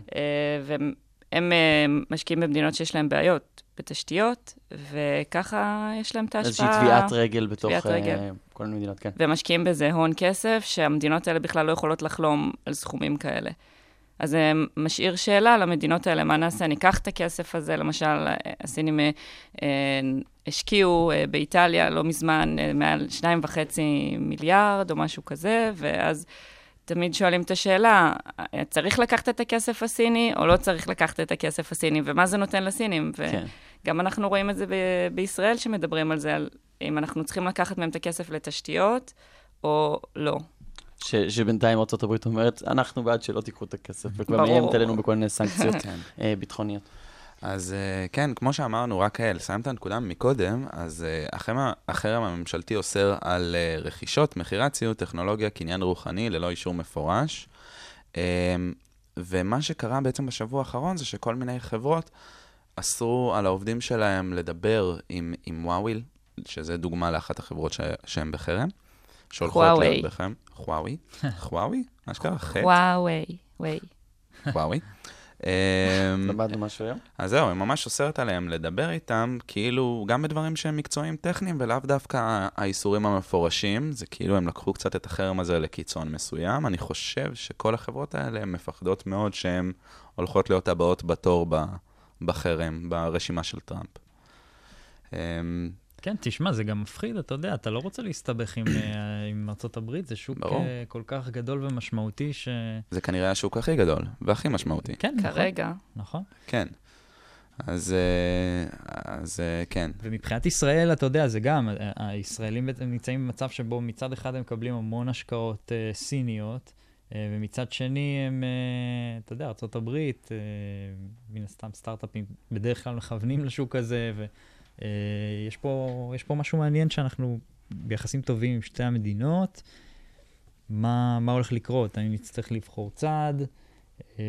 והם משקיעים במדינות שיש להם בעיות בתשתיות, וככה יש להם את ההשפעה. איזושהי טביעת רגל בתוך טביעת רגל. כל מיני מדינות, כן. ומשקיעים בזה הון כסף, שהמדינות האלה בכלל לא יכולות לחלום על סכומים כאלה. אז זה משאיר שאלה למדינות האלה, מה נעשה? ניקח את הכסף הזה, למשל, אה, הסינים אה, אה, השקיעו אה, באיטליה לא מזמן אה, מעל שניים וחצי מיליארד או משהו כזה, ואז תמיד שואלים את השאלה, אה, צריך לקחת את הכסף הסיני או לא צריך לקחת את הכסף הסיני, ומה זה נותן לסינים? כן. גם אנחנו רואים את זה ב- בישראל, שמדברים על זה, על אם אנחנו צריכים לקחת מהם את הכסף לתשתיות, או לא. ש- שבינתיים ארה"ב אומרת, אנחנו בעד שלא תיקחו את הכסף, וכבר. מאיימת עלינו בכל מיני סנקציות כן. אה, ביטחוניות. אז אה, כן, כמו שאמרנו, רק אה, לסיים את הנקודה מקודם, אז אה, החרם, החרם הממשלתי אוסר על אה, רכישות, מכירת ציוד, טכנולוגיה, קניין רוחני, ללא אישור מפורש. אה, ומה שקרה בעצם בשבוע האחרון זה שכל מיני חברות אסרו על העובדים שלהם לדבר עם, עם וואוי, שזה דוגמה לאחת החברות ש, שהן בחרם. שהולכות. להיות בחרם. וואוי? וואוי? אשכרה חטא? וואוי, וואי. וואוי. אמ, למדנו משהו היום? אז זהו, היא ממש אוסרת עליהם לדבר איתם, כאילו, גם בדברים שהם מקצועיים טכניים, ולאו דווקא האיסורים המפורשים, זה כאילו הם לקחו קצת את החרם הזה לקיצון מסוים. אני חושב שכל החברות האלה מפחדות מאוד שהן הולכות להיות הבאות בתור בחרם, ברשימה של טראמפ. כן, תשמע, זה גם מפחיד, אתה יודע, אתה לא רוצה להסתבך עם, אה, עם ארצות הברית, זה שוק ברור. אה, כל כך גדול ומשמעותי ש... זה כנראה השוק הכי גדל והכי משמעותי. כן, נכון. כרגע. נכון. כן. אז, אה, אז כן. ומבחינת ישראל, אתה יודע, זה גם, הישראלים נמצאים במצב שבו מצד אחד הם מקבלים המון השקעות uh, סיניות, uh, ומצד שני הם, uh, אתה יודע, ארה"ב, uh, מן הסתם סטארט-אפים בדרך כלל מכוונים לשוק הזה, ויש פה, יש פה משהו מעניין שאנחנו ביחסים טובים עם שתי המדינות. מה, מה הולך לקרות? האם נצטרך לבחור צעד? אה,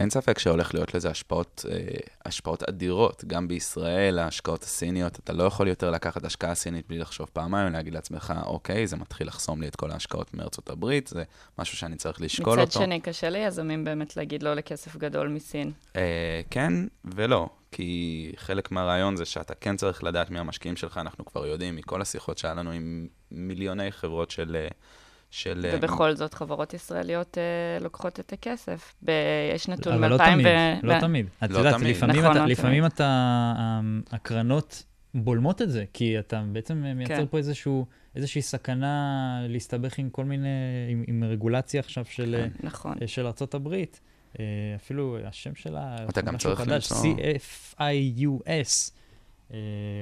אין ספק שהולך להיות לזה השפעות, אה, השפעות אדירות. גם בישראל, ההשקעות הסיניות, אתה לא יכול יותר לקחת השקעה סינית בלי לחשוב פעמיים, להגיד לעצמך, אוקיי, זה מתחיל לחסום לי את כל ההשקעות מארצות הברית, זה משהו שאני צריך לשקול מצד אותו. שני, קשה ליזמים באמת להגיד לא לכסף גדול מסין. אה, כן ולא, כי חלק מהרעיון זה שאתה כן צריך לדעת מי המשקיעים שלך, אנחנו כבר יודעים מכל השיחות שהיה לנו עם מיליוני חברות של... אה, של אה, ובכל זאת, חברות ישראליות אה, לוקחות את הכסף. ב- יש נתון אבל לא מ-2000 תמיד, ו... לא ב- תמיד. את לא יודעת, תמיד. לפעמים נכון, אתה, לא לפעמים תמיד. אתה, אמ, הקרנות בולמות את זה, כי אתה בעצם מייצר כן. פה איזשהו, איזושהי סכנה להסתבך עם כל מיני, עם, עם רגולציה עכשיו של, כן. נכון. אה, של ארצות הברית. אה, אפילו השם שלה, אתה גם צריך חדש, למצוא- CFIUS, אה,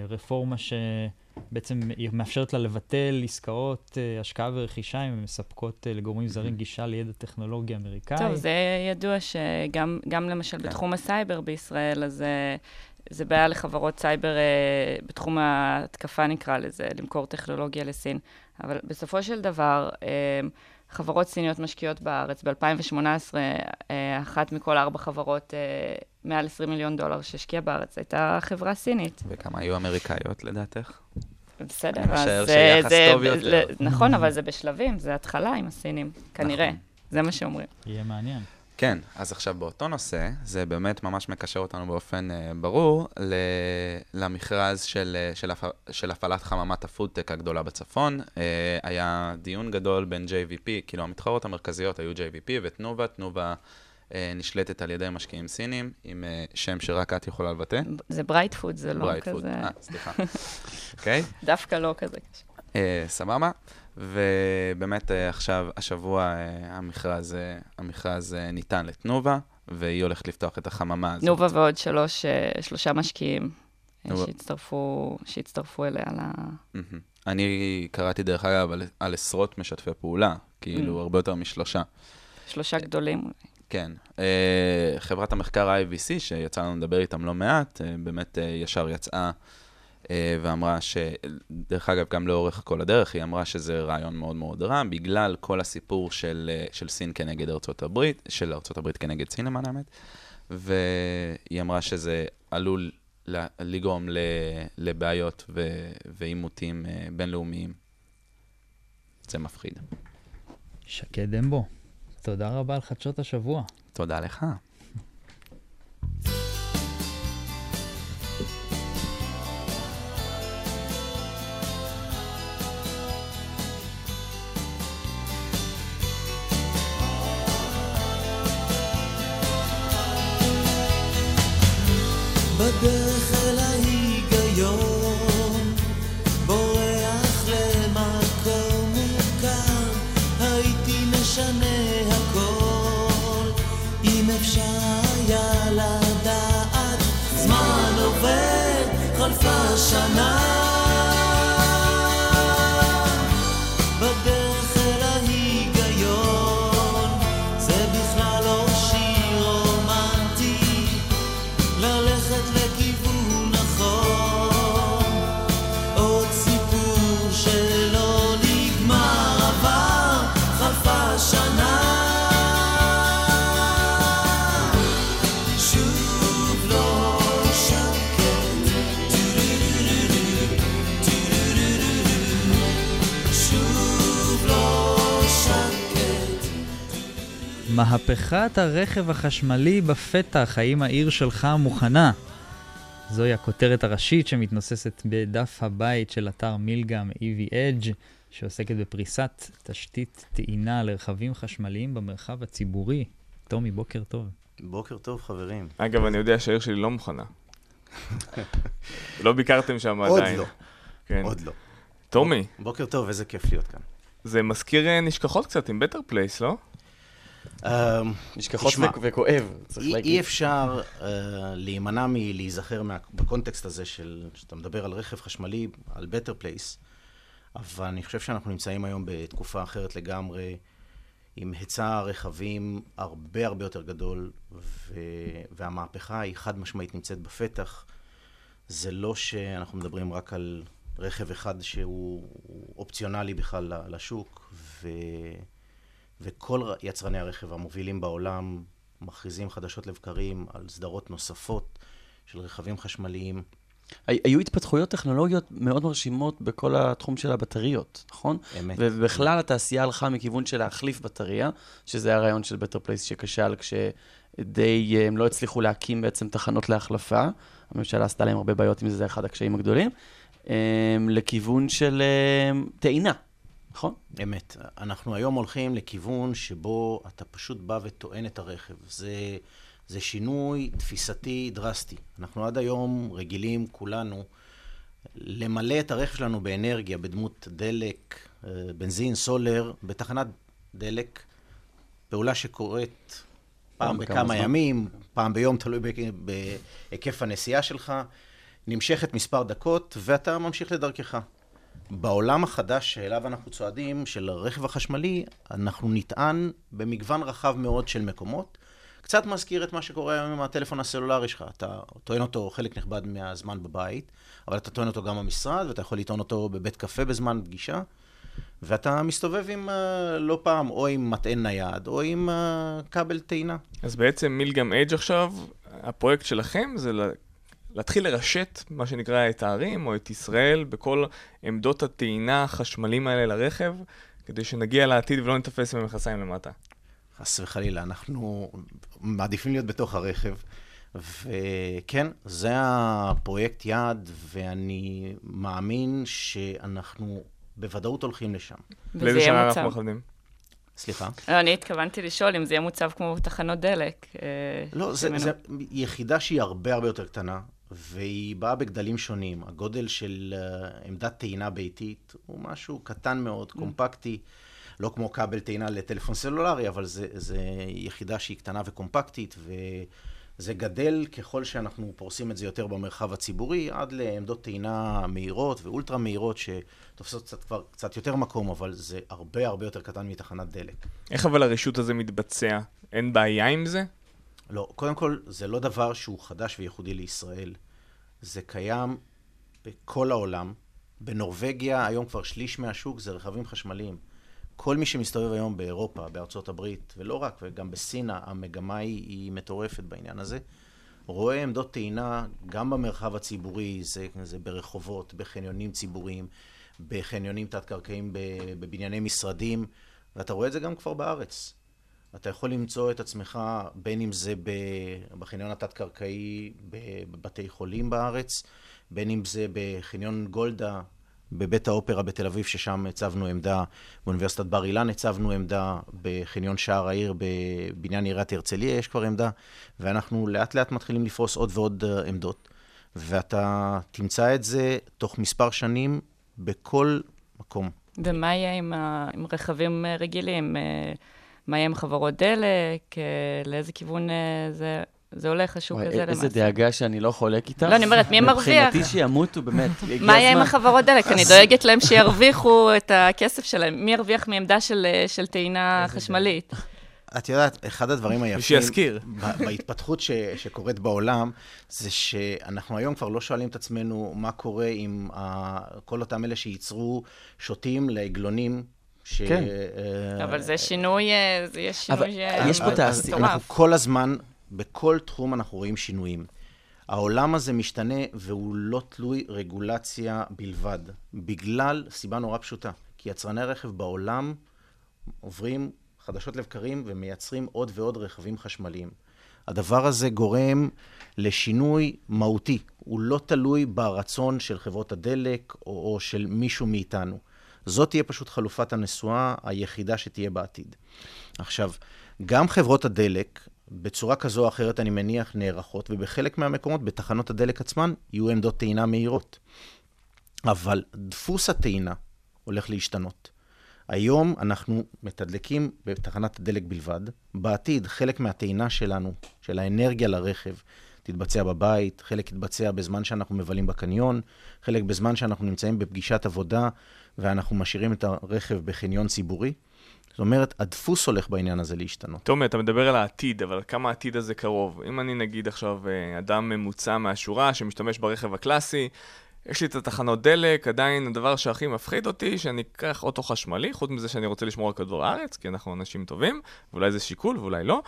רפורמה שבעצם היא מאפשרת לה לבטל עסקאות אה, השקעה ורכישה אם הן מספקות אה, לגורמים זרים גישה לידע טכנולוגי אמריקאי. טוב, זה ידוע שגם גם למשל כן. בתחום הסייבר בישראל, אז אה, זה בעיה לחברות סייבר אה, בתחום ההתקפה, נקרא לזה, למכור טכנולוגיה לסין. אבל בסופו של דבר, אה, חברות סיניות משקיעות בארץ. ב-2018, אה, אחת מכל ארבע חברות אה, מעל 20 מיליון דולר שהשקיעה בארץ הייתה חברה סינית. וכמה היו אמריקאיות לדעתך? בסדר, אני אז משער זה... שיחס זה- טוב יותר. ל- נכון, אבל זה בשלבים, זה התחלה עם הסינים, כנראה. נכון. זה מה שאומרים. יהיה מעניין. כן, אז עכשיו באותו נושא, זה באמת ממש מקשר אותנו באופן uh, ברור ל- למכרז של, uh, של, הפ... של הפעלת חממת הפודטק הגדולה בצפון. Uh, היה דיון גדול בין JVP, כאילו המתחרות המרכזיות היו JVP ותנובה, תנובה uh, נשלטת על ידי משקיעים סינים, עם uh, שם שרק את יכולה לבטא. זה ברייט פוד, זה לא ברייט פוד. כזה... אה, סליחה. אוקיי? דווקא לא כזה קשה. אה, סבבה. ובאמת אה, עכשיו, השבוע אה, המכרז, אה, המכרז אה, ניתן לתנובה, והיא הולכת לפתוח את החממה הזאת. תנובה ועוד שלוש, אה, שלושה משקיעים אה. שהצטרפו, שהצטרפו אליה ל... מהמם. אני קראתי דרך אגב על, על עשרות משתפי פעולה, כאילו Mm. הרבה יותר משלושה. שלושה גדולים. כן. אה, חברת המחקר IVC, שיצא לנו לדבר איתם לא מעט, באמת ישר יצאה אה, ואמרה ש... דרך אגב, גם לאורך כל הדרך, היא אמרה שזה רעיון מאוד מאוד רע, בגלל כל הסיפור של, אה, של סין כנגד ארצות הברית, של ארצות הברית כנגד סין למען האמת, והיא אמרה שזה עלול ל- לגרום ל- לבעיות ועימותים אה, בינלאומיים. זה מפחיד. שקד דמבו, תודה רבה על חדשות השבוע. תודה לך. מהפכת הרכב החשמלי בפתח, האם העיר שלך מוכנה? זוהי הכותרת הראשית שמתנוססת בדף הבית של אתר מילגם EV Edge, שעוסקת בפריסת תשתית טעינה לרכבים חשמליים במרחב הציבורי. טומי, בוקר טוב. בוקר טוב, חברים. אגב, אני יודע שהעיר שלי לא מוכנה. לא ביקרתם שם עוד עדיין. לא. כן. עוד לא. טומי, בוקר טוב, איזה כיף להיות כאן. זה מזכיר אה, נשכחות קצת עם בטר פלייס, לא? אמ, נשכחות ו- וכואב, צריך אי, להגיד. אי אפשר uh, להימנע מלהיזכר מה, בקונטקסט הזה של, שאתה מדבר על רכב חשמלי, על בטר פלייס, אבל אני חושב שאנחנו נמצאים היום בתקופה אחרת לגמרי, עם היצע רכבים הרבה הרבה יותר גדול, ו, והמהפכה היא חד משמעית נמצאת בפתח. זה לא שאנחנו מדברים רק על רכב אחד שהוא אופציונלי בכלל לשוק, ו... וכל יצרני הרכב המובילים בעולם מכריזים חדשות לבקרים על סדרות נוספות של רכבים חשמליים. הי- היו התפתחויות טכנולוגיות מאוד מרשימות בכל התחום של הבטריות, נכון? אמת. ובכלל התעשייה הלכה מכיוון של להחליף בטריה, שזה הרעיון של Better Place שכשל כשדי אה, הם לא הצליחו להקים בעצם תחנות להחלפה. הממשלה עשתה להם הרבה בעיות עם זה, זה אחד הקשיים הגדולים. אה, לכיוון של אה, טעינה, נכון? אמת. אנחנו היום הולכים לכיוון שבו אתה פשוט בא וטוען את הרכב. זה, זה שינוי תפיסתי דרסטי. אנחנו עד היום רגילים, כולנו, למלא את הרכב שלנו באנרגיה, בדמות דלק, אה, בנזין, סולר, בתחנת דלק, פעולה שקורית פעם בכמה. ימים, פעם ביום, תלוי בהיקף הנסיעה שלך, נמשכת מספר דקות, ואתה ממשיך לדרכך. בעולם החדש שאליו אנחנו צועדים, של הרכב החשמלי, אנחנו נטען במגוון רחב מאוד של מקומות. קצת מזכיר את מה שקורה היום עם הטלפון הסלולרי שלך. אתה טוען אותו חלק נכבד מהזמן בבית, אבל אתה טוען אותו גם במשרד, ואתה יכול לטעון אותו בבית קפה בזמן פגישה, ואתה מסתובב עם, אה, לא פעם, או עם מטען נייד, או עם אה, כבל טעינה. אז בעצם מילגם אייג' עכשיו, הפרויקט שלכם זה להתחיל לרשת, מה שנקרא, את הערים או את ישראל בכל עמדות הטעינה החשמליים האלה לרכב, כדי שנגיע לעתיד ולא נתפס עם המכסיים למטה. חס וחלילה, אנחנו מעדיפים להיות בתוך הרכב. וכן, זה הפרויקט יעד, ואני מאמין שאנחנו בוודאות הולכים לשם. וזה לאיזה יהיה שנה מוצב. אנחנו מכוונים? סליחה? לא, אני התכוונתי לשאול אם זה יהיה מוצב כמו תחנות דלק. אה, לא, זה, זה יחידה שהיא הרבה הרבה יותר קטנה, והיא באה בגדלים שונים. הגודל של uh, עמדת טעינה ביתית הוא משהו קטן מאוד, קומפקטי, לא כמו כבל טעינה לטלפון סלולרי, אבל זה, זה יחידה שהיא קטנה וקומפקטית, וזה גדל ככל שאנחנו פורסים את זה יותר במרחב הציבורי, עד לעמדות טעינה מהירות ואולטרה מהירות, שתופסות קצת, כבר קצת יותר מקום, אבל זה הרבה הרבה יותר קטן מתחנת דלק. איך אבל הרישות הזה מתבצע? אין בעיה עם זה? לא, קודם כל, זה לא דבר שהוא חדש וייחודי לישראל. זה קיים בכל העולם. בנורבגיה היום כבר שליש מהשוק זה רכבים חשמליים. כל מי שמסתובב היום באירופה, בארצות הברית, ולא רק, וגם בסין, המגמה היא, היא מטורפת בעניין הזה. רואה עמדות טעינה גם במרחב הציבורי, זה, זה ברחובות, בחניונים ציבוריים, בחניונים תת-קרקעיים בבנייני משרדים, ואתה רואה את זה גם כבר בארץ. אתה יכול למצוא את עצמך, בין אם זה בחניון התת-קרקעי בבתי חולים בארץ, בין אם זה בחניון גולדה בבית האופרה בתל אביב, ששם הצבנו עמדה, באוניברסיטת בר אילן הצבנו עמדה, בחניון שער העיר בבניין עיריית הרצליה יש כבר עמדה, ואנחנו לאט לאט מתחילים לפרוס עוד ועוד אה, עמדות. ואתה תמצא את זה תוך מספר שנים בכל מקום. ומה יהיה עם, ה... עם רכבים אה, רגילים? מה יהיה עם חברות דלק? אה, לאיזה כיוון אה, זה, זה הולך, השוק הזה למעשה? איזה דאגה שאני לא חולק איתך. לא, אני אומרת, מי מרוויח? מבחינתי שימותו, באמת. מה יהיה עם. החברות דלק? אני דואגת להם שירוויחו את הכסף שלהם. מי ירוויח מעמדה של, אה, של טעינה חשמלית? את יודעת, אחד הדברים היפים... שיזכיר. ב- בהתפתחות ש, שקורית בעולם, זה שאנחנו היום כבר לא שואלים את עצמנו מה קורה עם ה, כל אותם אלה שייצרו שוטים לעגלונים. ש, כן. אה, אבל זה שינוי, אה, זה יהיה שינוי... אה, יש פה אז תעשייה- אנחנו מטורף. כל הזמן, בכל תחום אנחנו רואים שינויים. העולם הזה משתנה והוא לא תלוי רגולציה בלבד, בגלל סיבה נורא פשוטה. כי יצרני רכב בעולם עוברים חדשות לבקרים ומייצרים עוד ועוד רכבים חשמליים. הדבר הזה גורם לשינוי מהותי. הוא לא תלוי ברצון של חברות הדלק או, או של מישהו מאיתנו. זאת תהיה פשוט חלופת הנסועה היחידה שתהיה בעתיד. עכשיו, גם חברות הדלק, בצורה כזו או אחרת, אני מניח, נערכות, ובחלק מהמקומות, בתחנות הדלק עצמן, יהיו עמדות טעינה מהירות. אבל דפוס הטעינה הולך להשתנות. היום אנחנו מתדלקים בתחנת הדלק בלבד. בעתיד, חלק מהטעינה שלנו, של האנרגיה לרכב, תתבצע בבית, חלק יתבצע בזמן שאנחנו מבלים בקניון, חלק בזמן שאנחנו נמצאים בפגישת עבודה ואנחנו משאירים את הרכב בחניון ציבורי. זאת אומרת, הדפוס הולך בעניין הזה להשתנות. תומר, אתה מדבר על העתיד, אבל כמה העתיד הזה קרוב? אם אני נגיד עכשיו אה, אדם ממוצע מהשורה שמשתמש ברכב הקלאסי, יש לי את התחנות דלק, עדיין הדבר שהכי מפחיד אותי, שאני אקח אוטו חשמלי, חוץ מזה שאני רוצה לשמור על כדור הארץ, כי אנחנו אנשים טובים, ואולי זה שיקול ואולי לא,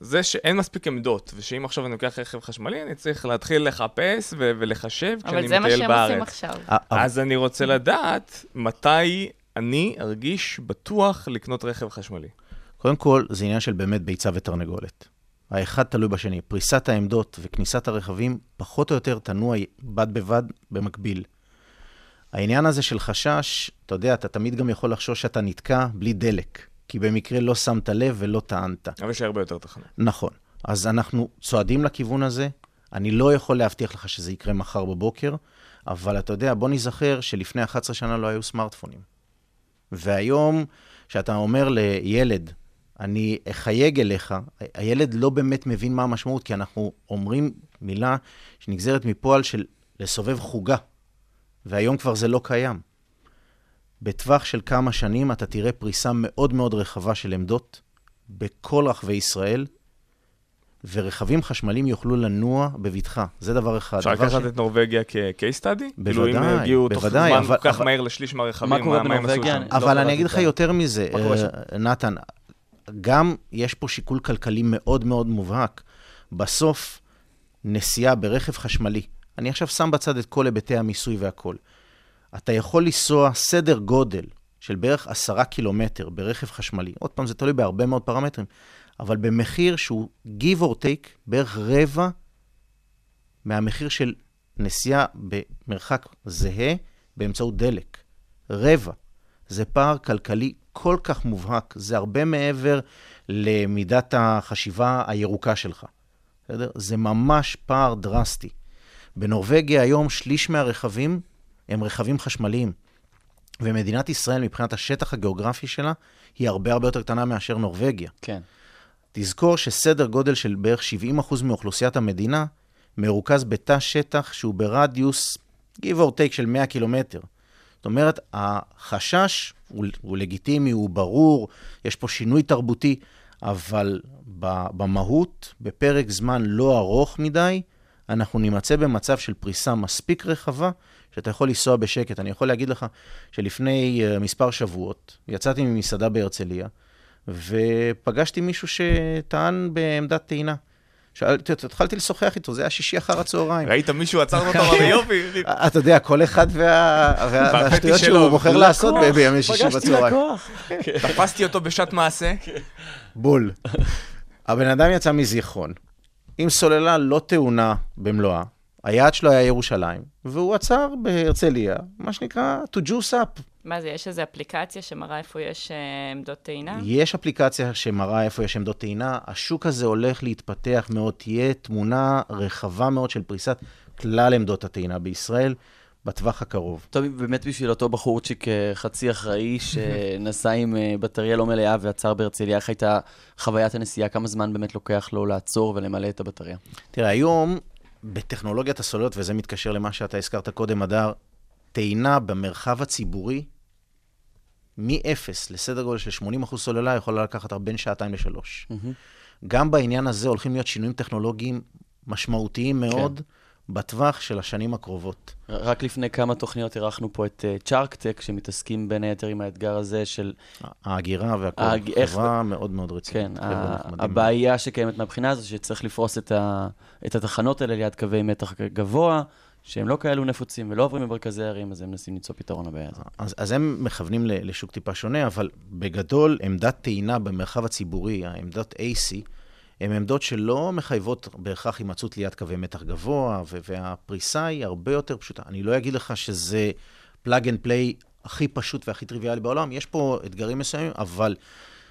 זה שאין מספיק עמדות, ושאם עכשיו אני לוקח רכב חשמלי, אני צריך להתחיל לחפש ו- ולחשב כשאני אבל זה מה מטייל שהם בארץ. עושים עכשיו. ה- אז אני רוצה לדעת מתי אני ארגיש בטוח לקנות רכב חשמלי. קודם כל, זה עניין של באמת ביצה ותרנגולת. האחד תלוי בשני. פריסת העמדות וכניסת הרכבים פחות או יותר תנוע בד בבד במקביל. העניין הזה של חשש, אתה יודע, אתה תמיד גם יכול לחשוש שאתה נתקע בלי דלק, כי במקרה לא שמת לב ולא טענת. אבל יש הרבה יותר תחנות. נכון. אז אנחנו צועדים לכיוון הזה. אני לא יכול להבטיח לך שזה יקרה מחר בבוקר, אבל אתה יודע, בוא נזכר שלפני 11 שנה לא היו סמארטפונים. והיום, כשאתה אומר לילד, אני אחייג אליך, הילד לא באמת מבין מה המשמעות, כי אנחנו אומרים מילה שנגזרת מפועל של לסובב חוגה, והיום כבר זה לא קיים. בטווח של כמה שנים אתה תראה פריסה מאוד מאוד רחבה של עמדות בכל רחבי ישראל, ורכבים חשמליים יוכלו לנוע בבטחה. זה דבר אחד. אפשר לקחת שני- את נורבגיה כ-case study? כאילו בוודאי, אם יגיעו תוך בוודאי, זמן אבל- כל כך אבל- מהר לשליש מהרכבים, מה קורה מה הם עשו בנורבגיה? שם? לא אבל קראתי אני אגיד לך את ה- יותר מזה, מה אה, נתן, גם יש פה שיקול כלכלי מאוד מאוד מובהק. בסוף, נסיעה ברכב חשמלי, אני עכשיו שם בצד את כל היבטי המיסוי והכול, אתה יכול לנסוע סדר גודל של בערך עשרה קילומטר ברכב חשמלי, עוד פעם, זה תלוי בהרבה מאוד פרמטרים, אבל במחיר שהוא give or take בערך רבע מהמחיר של נסיעה במרחק זהה באמצעות דלק. רבע. זה פער כלכלי כל כך מובהק, זה הרבה מעבר למידת החשיבה הירוקה שלך. בסדר? זה ממש פער דרסטי. בנורבגיה היום שליש מהרכבים הם רכבים חשמליים. ומדינת ישראל, מבחינת השטח הגיאוגרפי שלה, היא הרבה הרבה יותר קטנה מאשר נורבגיה. כן. תזכור שסדר גודל של בערך 70% מאוכלוסיית המדינה מרוכז בתא שטח שהוא ברדיוס, give or take של 100 קילומטר. זאת אומרת, החשש הוא, הוא לגיטימי, הוא ברור, יש פה שינוי תרבותי, אבל במהות, בפרק זמן לא ארוך מדי, אנחנו נימצא במצב של פריסה מספיק רחבה, שאתה יכול לנסוע בשקט. אני יכול להגיד לך שלפני uh, מספר שבועות יצאתי ממסעדה בהרצליה, ופגשתי מישהו שטען בעמדת טעינה. שאלתי אותו, התחלתי לשוחח איתו, זה היה שישי אחר הצהריים. ראית מישהו עצר אותו ביופי? אתה יודע, כל אחד והשטויות שהוא בוחר לעשות בימי שישי בצהריים. תפסתי אותו בשעת מעשה. בול. הבן אדם יצא מזיכרון, עם סוללה לא טעונה במלואה, היעד שלו היה ירושלים, והוא עצר בהרצליה, מה שנקרא to juice up. מה זה, יש איזו אפליקציה שמראה איפה יש uh, עמדות טעינה? יש אפליקציה שמראה איפה יש עמדות טעינה. השוק הזה הולך להתפתח מאוד, תהיה תמונה רחבה מאוד של פריסת כלל עמדות הטעינה בישראל. בטווח הקרוב. טוב, באמת בשביל אותו בחורצ'יק אה, חצי אחראי שנסע עם אה, בטריה לא מלאה ועצר בהרצליה, איך הייתה חוויית הנסיעה? כמה זמן באמת לוקח לו לעצור ולמלא את הבטריה? תראה, היום בטכנולוגיית הסוללות, וזה מתקשר למה שאתה הזכרת קודם, הדר, טעינה במרחב הציבורי, מ-0 לסדר גודל של 80% סוללה יכולה לקחת בין שעתיים לשלוש. Mm-hmm. גם בעניין הזה הולכים להיות שינויים טכנולוגיים משמעותיים מאוד. כן. בטווח של השנים הקרובות. רק לפני כמה תוכניות אירחנו פה את צ'ארקטק, uh, שמתעסקים בין היתר עם האתגר הזה של... ההגירה והכל, הג... חברה איך... מאוד מאוד רצינית. כן, הבעיה שקיימת מהבחינה הזו, שצריך לפרוס את, ה... את התחנות האלה ליד קווי מתח גבוה, שהם לא כאלו נפוצים ולא עוברים במרכזי ערים, אז הם מנסים למצוא פתרון לבעיה הזאת. אז, אז הם מכוונים לשוק טיפה שונה, אבל בגדול, עמדת טעינה במרחב הציבורי, העמדות AC, הן עמדות שלא מחייבות בהכרח הימצאות ליד קווי מתח גבוה, והפריסה היא הרבה יותר פשוטה. אני לא אגיד לך שזה plug and play הכי פשוט והכי טריוויאלי בעולם, יש פה אתגרים מסוימים, אבל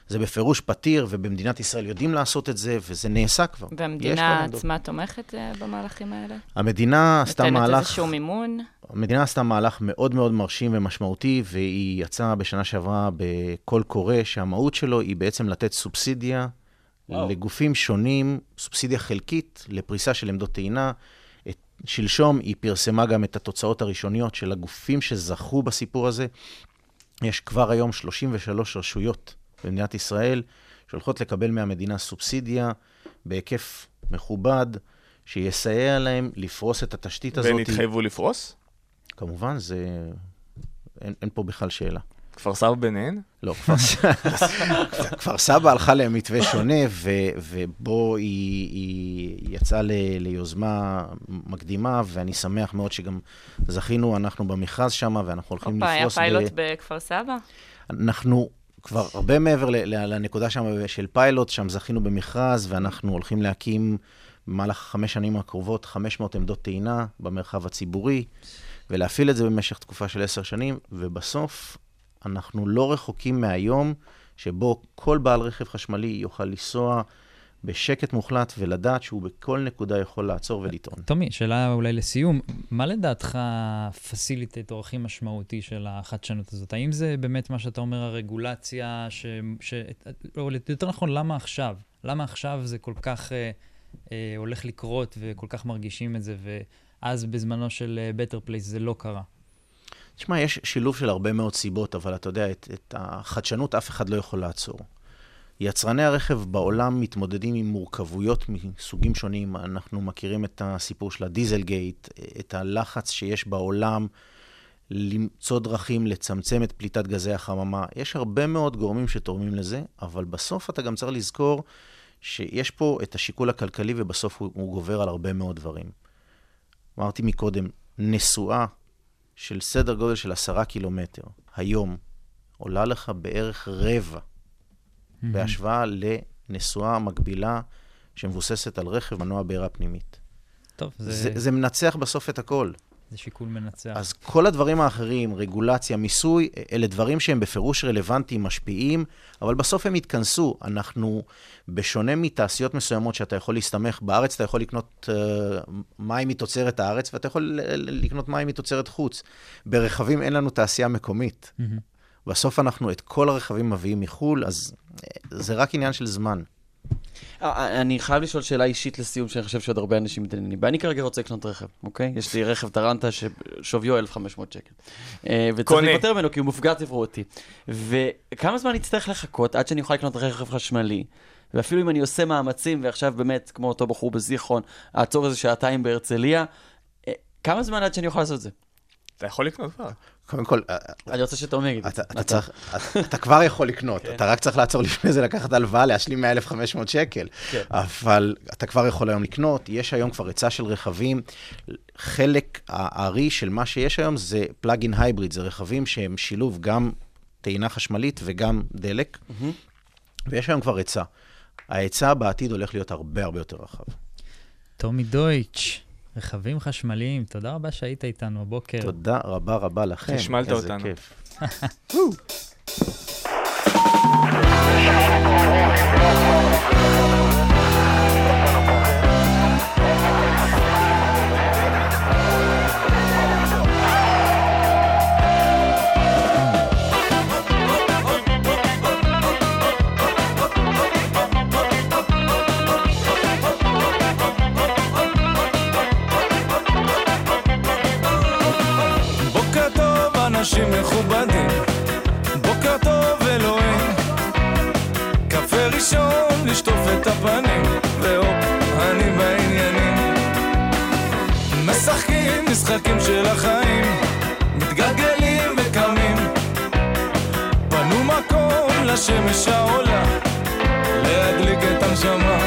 זה בפירוש פתיר, ובמדינת ישראל יודעים לעשות את זה, וזה נעשה כבר. והמדינה עצמה תומכת אה, במהלכים האלה? המדינה עשתה מהלך... נותנת איזשהו מימון? המדינה עשתה מהלך מאוד מאוד מרשים ומשמעותי, והיא יצאה בשנה שעברה בקול קורא, שהמהות שלו היא בעצם לתת סובסידיה וואו. לגופים שונים, סובסידיה חלקית לפריסה של עמדות טעינה. את, שלשום היא פרסמה גם את התוצאות הראשוניות של הגופים שזכו בסיפור הזה. יש כבר היום 33 רשויות במדינת ישראל שהולכות לקבל מהמדינה סובסידיה בהיקף מכובד, שיסייע להם לפרוס את התשתית הזאת. והם התחייבו לפרוס? כמובן, זה... אין, אין פה בכלל שאלה. כפר סבא ביניהן? לא, כפר, כפר סבא הלכה למתווה שונה, ו, ובו היא, היא יצאה ל, ליוזמה מקדימה, ואני שמח מאוד שגם זכינו, אנחנו במכרז שם, ואנחנו הולכים לפרוס... הופה, היה פיילוט בכפר סבא? אנחנו כבר הרבה מעבר לנקודה שם של פיילוט, שם זכינו במכרז, ואנחנו הולכים להקים במהלך חמש שנים הקרובות 500 עמדות טעינה במרחב הציבורי, ולהפעיל את זה במשך תקופה של עשר שנים, ובסוף אנחנו לא רחוקים מהיום שבו כל בעל רכב חשמלי יוכל לנסוע בשקט מוחלט ולדעת שהוא בכל נקודה יכול לעצור ולטעון. טומי, שאלה אולי לסיום, מה לדעתך הפסיליטט או הכי משמעותי של החדשנות הזאת? האם זה באמת מה שאתה אומר, הרגולציה, ש... ש... או יותר נכון, למה עכשיו? למה עכשיו זה כל כך אה, אה, הולך לקרות וכל כך מרגישים את זה, ואז בזמנו של אה, Place זה לא קרה? תשמע, יש שילוב של הרבה מאוד סיבות, אבל אתה יודע, את, את החדשנות אף אחד לא יכול לעצור. יצרני הרכב בעולם מתמודדים עם מורכבויות מסוגים שונים. אנחנו מכירים את הסיפור של הדיזל גייט, את הלחץ שיש בעולם למצוא דרכים לצמצם את פליטת גזי החממה. יש הרבה מאוד גורמים שתורמים לזה, אבל בסוף אתה גם צריך לזכור שיש פה את השיקול הכלכלי ובסוף הוא, הוא גובר על הרבה מאוד דברים. אמרתי מקודם, נסועה של סדר גודל של עשרה קילומטר, היום, עולה לך בערך רבע, Mm-hmm. בהשוואה לנסועה מקבילה שמבוססת על רכב מנוע בעירה פנימית. טוב, זה, זה, זה מנצח בסוף את הכל. זה שיקול מנצח. אז כל הדברים האחרים, רגולציה, מיסוי, אלה דברים שהם בפירוש רלוונטיים, משפיעים, אבל בסוף הם יתכנסו. אנחנו, בשונה מתעשיות מסוימות שאתה יכול להסתמך, בארץ אתה יכול לקנות uh, מים מתוצרת הארץ, ואתה יכול לקנות מים מתוצרת חוץ. ברכבים אין לנו תעשייה מקומית. מהמם. בסוף אנחנו את כל הרכבים מביאים מחו"ל, אז אה, זה רק עניין של זמן. אה, אני חייב לשאול שאלה אישית לסיום, שאני חושב שעוד הרבה אנשים מתעניינים בה. אני כרגע רוצה לקנות רכב, אוקיי? יש לי רכב טרנטה ששוויו 1,500 שקל. אה, וצריך. להיפטר ממנו כי הוא מופגע תברואתי. וכמה זמן אצטרך לחכות עד שאני אוכל לקנות רכב חשמלי? ואפילו אם אני עושה מאמצים, ועכשיו באמת, כמו אותו בחור בזיכרון, אעצור איזה שעתיים בהרצליה, אה, כמה זמן עד שאני אוכל לעשות את זה? אתה יכול לקנות כבר. קודם כל, אה, אני רוצה שתומר יגיד. אתה, כבר יכול לקנות, אתה רק צריך לעצור לפני זה, לקחת הלוואה, להשלים 1,500 שקל. כן. אבל אתה כבר יכול היום לקנות, יש היום כבר היצע של רכבים. חלק הארי של מה שיש היום זה פלאגין הייבריד, זה רכבים שהם שילוב גם טעינה חשמלית וגם דלק, ויש היום כבר היצע. ההיצע בעתיד הולך להיות הרבה הרבה יותר רחב. טומי דויטש, רכבים חשמליים, תודה רבה שהיית איתנו הבוקר. תודה רבה רבה לכם. חשמלת איזה אותנו. כיף. את הפנים, והופ, אני בעניינים. משחקים משחקים של החיים, מתגלגלים וקמים. פנו מקום לשמש העולה, להדליק את הנשמה.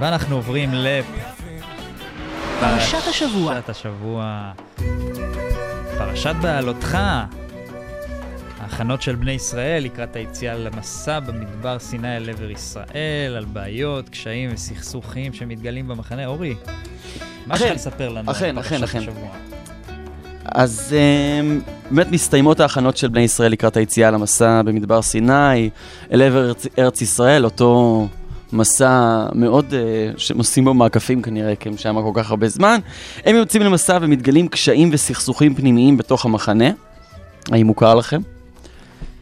ואנחנו עוברים פרשת השבוע. לפרשת השבוע. פרשת בעלותך. ההכנות של בני ישראל לקראת היציאה למסע במדבר סיני אל עבר ישראל, על בעיות, קשיים וסכסוכים שמתגלים במחנה. אורי, מה יש לך לספר לנו אכן, על פרשת אכן. השבוע? אז אמ, באמת מסתיימות ההכנות של בני ישראל לקראת היציאה למסע במדבר סיני, אל עבר ארץ, ארץ ישראל, אותו מסע מאוד, אה, שהם עושים בו מעקפים כנראה, כי הם שם כל כך הרבה זמן. הם יוצאים למסע ומתגלים קשיים וסכסוכים פנימיים בתוך המחנה. האם מוכר לכם?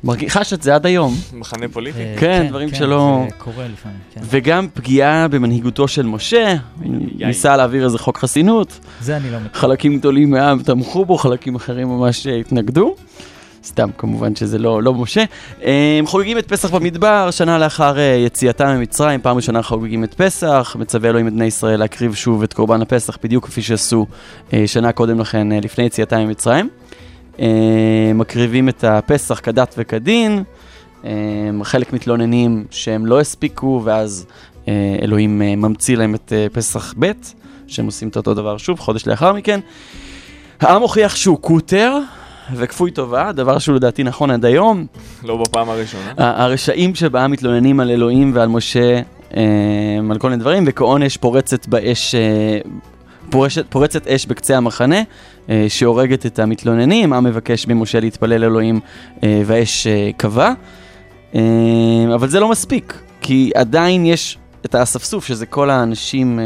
מרגיש את זה עד היום. מחנה פוליטי? אה, כן, דברים שלא- זה קורה לפעמים, כן. וגם פגיעה במנהיגותו של משה, ניסה להעביר איזה חוק חסינות. זה אני לא מכיר. חלקים גדולים מהעם תמכו בו, חלקים אחרים ממש אה, התנגדו. סתם, כמובן שזה לא, לא משה. הם חוגגים את פסח במדבר, שנה לאחר אה, יציאתם ממצרים, פעם ראשונה חוגגים את פסח, מצווה אלוהים את בני ישראל להקריב שוב את קורבן הפסח, בדיוק כפי שעשו אה, שנה קודם לכן, אה, לפני יציאתם ממצרים. אה, מקריבים את הפסח כדת וכדין, אה, חלק מתלוננים שהם לא הספיקו, ואז אלוהים ממציא להם את פסח ב', שהם עושים את אותו דבר שוב, חודש לאחר מכן. העם הוכיח שהוא קוטר וכפוי טובה, דבר שהוא לדעתי נכון עד היום. לא בפעם הראשונה. הרשעים שבעם מתלוננים על אלוהים ועל משה, אה, על כל מיני דברים, וכעונש פורצת באש, אה, פורשת, פורצת אש בקצה המחנה, אה, שהורגת את המתלוננים, העם מבקש ממשה להתפלל אלוהים, אה, והאש אה, כבה. אה, אבל זה לא מספיק, כי עדיין יש את האספסוף, שזה כל האנשים אה,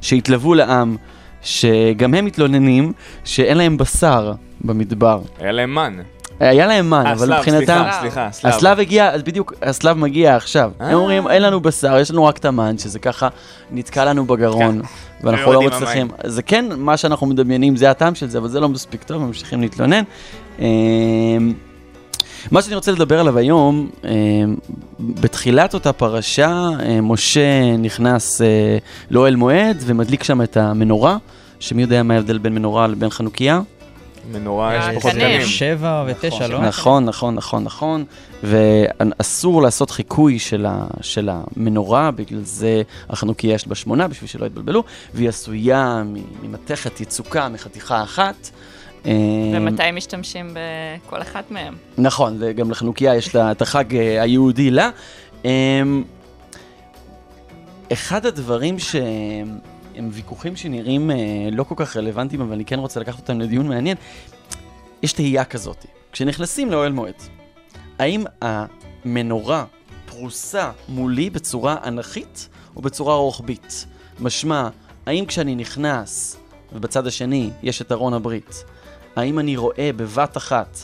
שהתלוו לעם, שגם הם מתלוננים שאין להם בשר במדבר. היה להם מן. היה להם מן, אה, אבל מבחינתם... סליחה, סליחה, סלב. הסלב הגיע, אז בדיוק, הסלב מגיע עכשיו. אה. הם אומרים, אין לנו בשר, יש לנו רק את המן, שזה ככה נתקע לנו בגרון, ואנחנו לא מצליחים. זה כן, מה שאנחנו מדמיינים, זה הטעם של זה, אבל זה לא מספיק טוב, ממשיכים להתלונן. מה שאני רוצה לדבר עליו היום, אמ, בתחילת אותה פרשה, אה, משה נכנס אה, לאוהל מועד ומדליק שם את המנורה, שמי יודע מה ההבדל בין מנורה לבין חנוכיה? מנורה יש אה, פחות קנים. שבע ותשע, נכון, לא? נכון, נכון, נכון, נכון. ואסור לעשות חיקוי של, ה, של המנורה, בגלל זה החנוכיה יש בה שמונה, בשביל שלא יתבלבלו, והיא עשויה ממתכת יצוקה, מחתיכה אחת. אה, ומתי משתמשים בכל אחת מהם? נכון, זה גם לחנוכיה יש את החג אה, היהודי לה. אמ, אחד הדברים שהם ויכוחים שנראים אה, לא כל כך רלוונטיים, אבל אני כן רוצה לקחת אותם לדיון מעניין, יש תהייה כזאת. כשנכנסים לאוהל מועד, האם המנורה פרוסה מולי בצורה אנכית או בצורה רוחבית? משמע, האם כשאני נכנס ובצד השני יש את ארון הברית, האם אני רואה בבת אחת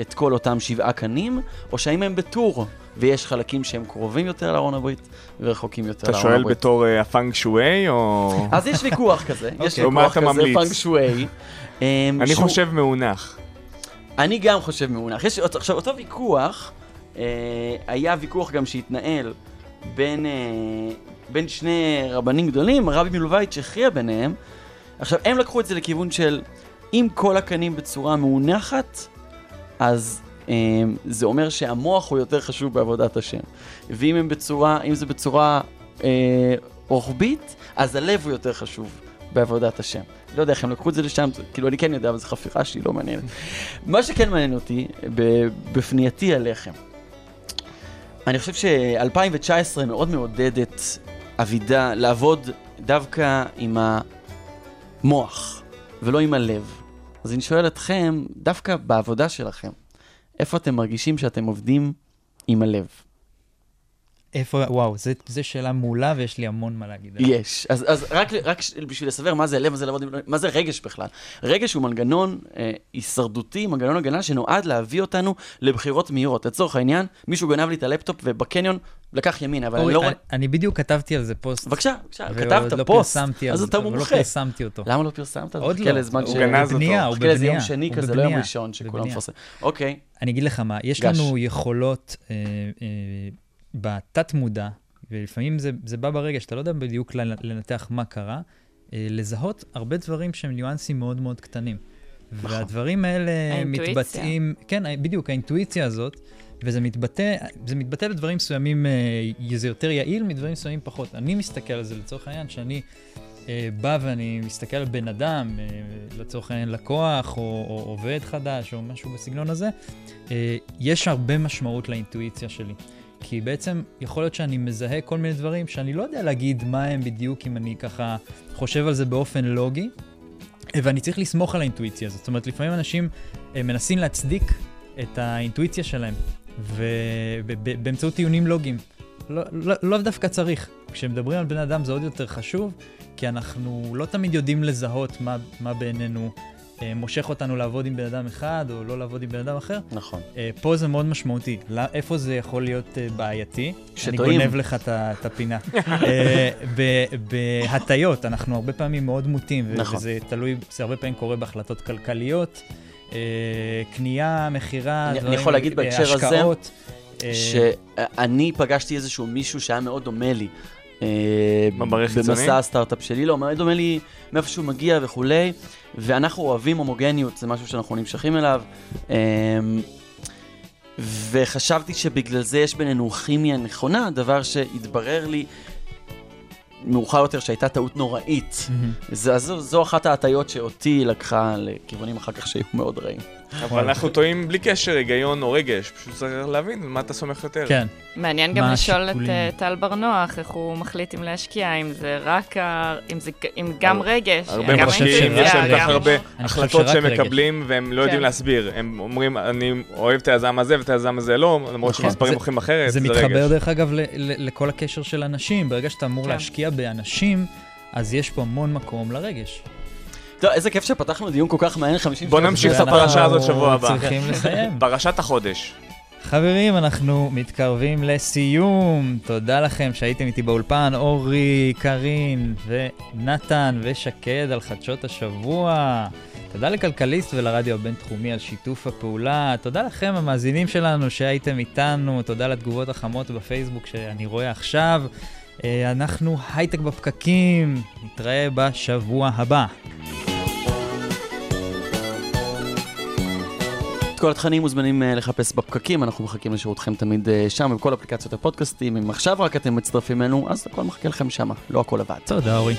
את כל אותם שבעה קנים, או שהאם הם בטור, ויש חלקים שהם קרובים יותר לארון הברית ורחוקים יותר אתה לארון שואל הברית? בתור אה, הפנג שואי, או... אז יש ויכוח כזה, יש אוקיי. ויכוח אתה כזה? פנג שואי. אמ, אני חושב מאונך. אני גם חושב מאונך. יש, עכשיו, אותו ויכוח, אה, היה ויכוח גם שהתנהל בין, אה, בין שני רבנים גדולים, רבי מלובביץ' הכריע ביניהם. עכשיו, הם לקחו את זה לכיוון של אם כל הקנים בצורה מאונחת, אז אה, זה אומר שהמוח הוא יותר חשוב בעבודת השם. ואם בצורה, אם זה בצורה אה, רוחבית, אז הלב הוא יותר חשוב בעבודת השם. לא יודע איך הם לקחו את זה לשם, זה- כאילו אני כן יודע, אבל זו חפירה שהיא לא מעניינת. מה שכן מעניין אותי, בפנייתי אליכם, אני חושב ש-2019 מאוד מעודדת אבידה לעבוד דווקא עם המוח ולא עם הלב. אז אני שואל אתכם, דווקא בעבודה שלכם, איפה אתם מרגישים שאתם עובדים עם הלב? איפה, וואו, זו שאלה מעולה ויש לי המון מה להגיד. יש. אז, אז רק, רק בשביל לסבר מה זה לב, מה זה עם... מה זה רגש בכלל? רגש הוא מנגנון אה, הישרדותי, מנגנון הגנה שנועד להביא אותנו לבחירות מהירות. לצורך העניין, מישהו גנב לי את הלפטופ ובקניון לקח ימין, אבל אורי, אני לא... אני- אני בדיוק כתבתי על זה פוסט. בבקשה, בבקשה, כתבת לא פוסט, אז אתה לא מומחה. פרסמתי אותו. למה לא פרסמת? עוד לא. הוא ש- גנז אותו. בבנייה, הוא מחכה לאיזה יום בבנייה, שני כזה, לא יום בבנייה. ראשון שכולם בבנייה. מפרסמים. אוקיי. אני אגיד לך מה, יש. לנו יכולות אה, אה, בתת-מודע, ולפעמים זה, זה בא ברגע שאתה לא יודע בדיוק לנ- לנתח מה קרה, אה, לזהות הרבה דברים שהם ניואנסים מאוד מאוד קטנים. נכון. והדברים האלה האינטואיציה. מתבטאים, כן, בדיוק, האינטואיציה הזאת, וזה מתבטא, זה מתבטא לדברים מסוימים, אה, זה יותר יעיל, מדברים מסוימים פחות. אני מסתכל על זה לצורך העניין, שאני אה, בא ואני מסתכל על בן אדם, אה, לצורך העניין לקוח, או, או עובד חדש, או משהו בסגנון הזה, אה, יש הרבה משמעות לאינטואיציה שלי. כי בעצם יכול להיות שאני מזהה כל מיני דברים שאני לא יודע להגיד מה הם בדיוק אם אני ככה חושב על זה באופן לוגי, ואני צריך לסמוך על האינטואיציה הזאת. זאת אומרת, לפעמים אנשים אה, מנסים להצדיק את האינטואיציה שלהם, ובאמצעות טיעונים לוגיים. לא, לא, לא דווקא צריך. כשמדברים על בן אדם זה עוד יותר חשוב, כי אנחנו לא תמיד יודעים לזהות מה, מה בעינינו מושך אותנו לעבוד עם בן אדם אחד, או לא לעבוד עם בן אדם אחר. נכון. אה, פה זה מאוד משמעותי. איפה זה יכול להיות אה, בעייתי? שטועים. אני גונב לך את הפינה. אה, בהטיות, אנחנו הרבה פעמים מאוד מוטים, נכון. וזה תלוי, זה הרבה פעמים קורה בהחלטות כלכליות, אה, קנייה, מכירה, אני- אני דברים, יכול להגיד אה, בהקשר הזה, השקעות. אה, שאני פגשתי איזשהו מישהו שהיה מאוד דומה לי. אה, מברך חיצוני? במסע הסטארט-אפ שלי, לא, מאוד דומה לי מאיפה שהוא מגיע וכולי, ואנחנו אוהבים הומוגניות, זה משהו שאנחנו נמשכים אליו. אה, וחשבתי שבגלל זה יש בינינו כימיה נכונה, דבר שהתברר לי מאוחר יותר שהייתה טעות נוראית. אז זו, זו אחת ההטיות שאותי לקחה לכיוונים אחר כך שהיו מאוד רעים. אבל אנחנו טועים בלי קשר היגיון או רגש, פשוט צריך להבין מה אתה סומך יותר. כן. מעניין גם לשאול את? אה, טל בר נוח, איך הוא מחליט אם להשקיע, אם זה רק, אם זה אם גם רגש, הרבה גם משקיעים, אינטואיציה, יש להם כל כך הרבה החלטות שהם רגש. מקבלים והם לא יודעים כן. להסביר. הם אומרים, אני אוהב את היזם הזה ואת היזם הזה לא, למרות נכון. שמספרים הולכים אחרת, זה זה מתחבר רגש. דרך אגב לכל הקשר של אנשים. ברגע שאתה אמור כן. להשקיע באנשים, אז יש פה המון מקום לרגש. טוב, איזה כיף שפתחנו דיון כל כך מעניין, 50 בוא. נמשיך את הפרשה הזאת שבוע הבא. צריכים לסיים. פרשת החודש. חברים, אנחנו מתקרבים לסיום. תודה לכם שהייתם איתי באולפן, אורי, קארין ונתן ושקד על חדשות השבוע. תודה לכלכליסט ולרדיו הבינתחומי על שיתוף הפעולה. תודה לכם, המאזינים שלנו, שהייתם איתנו. תודה לתגובות החמות בפייסבוק שאני רואה עכשיו. אה, אנחנו הייטק בפקקים. נתראה בשבוע הבא. כל התכנים מוזמנים אה, לחפש בפקקים, אנחנו מחכים לשירותכם תמיד אה, שם, בכל אפליקציות הפודקאסטים. אם עכשיו רק אתם מצטרפים אלינו, אז הכל מחכה לכם שם, לא הכל לבד. תודה, אורי.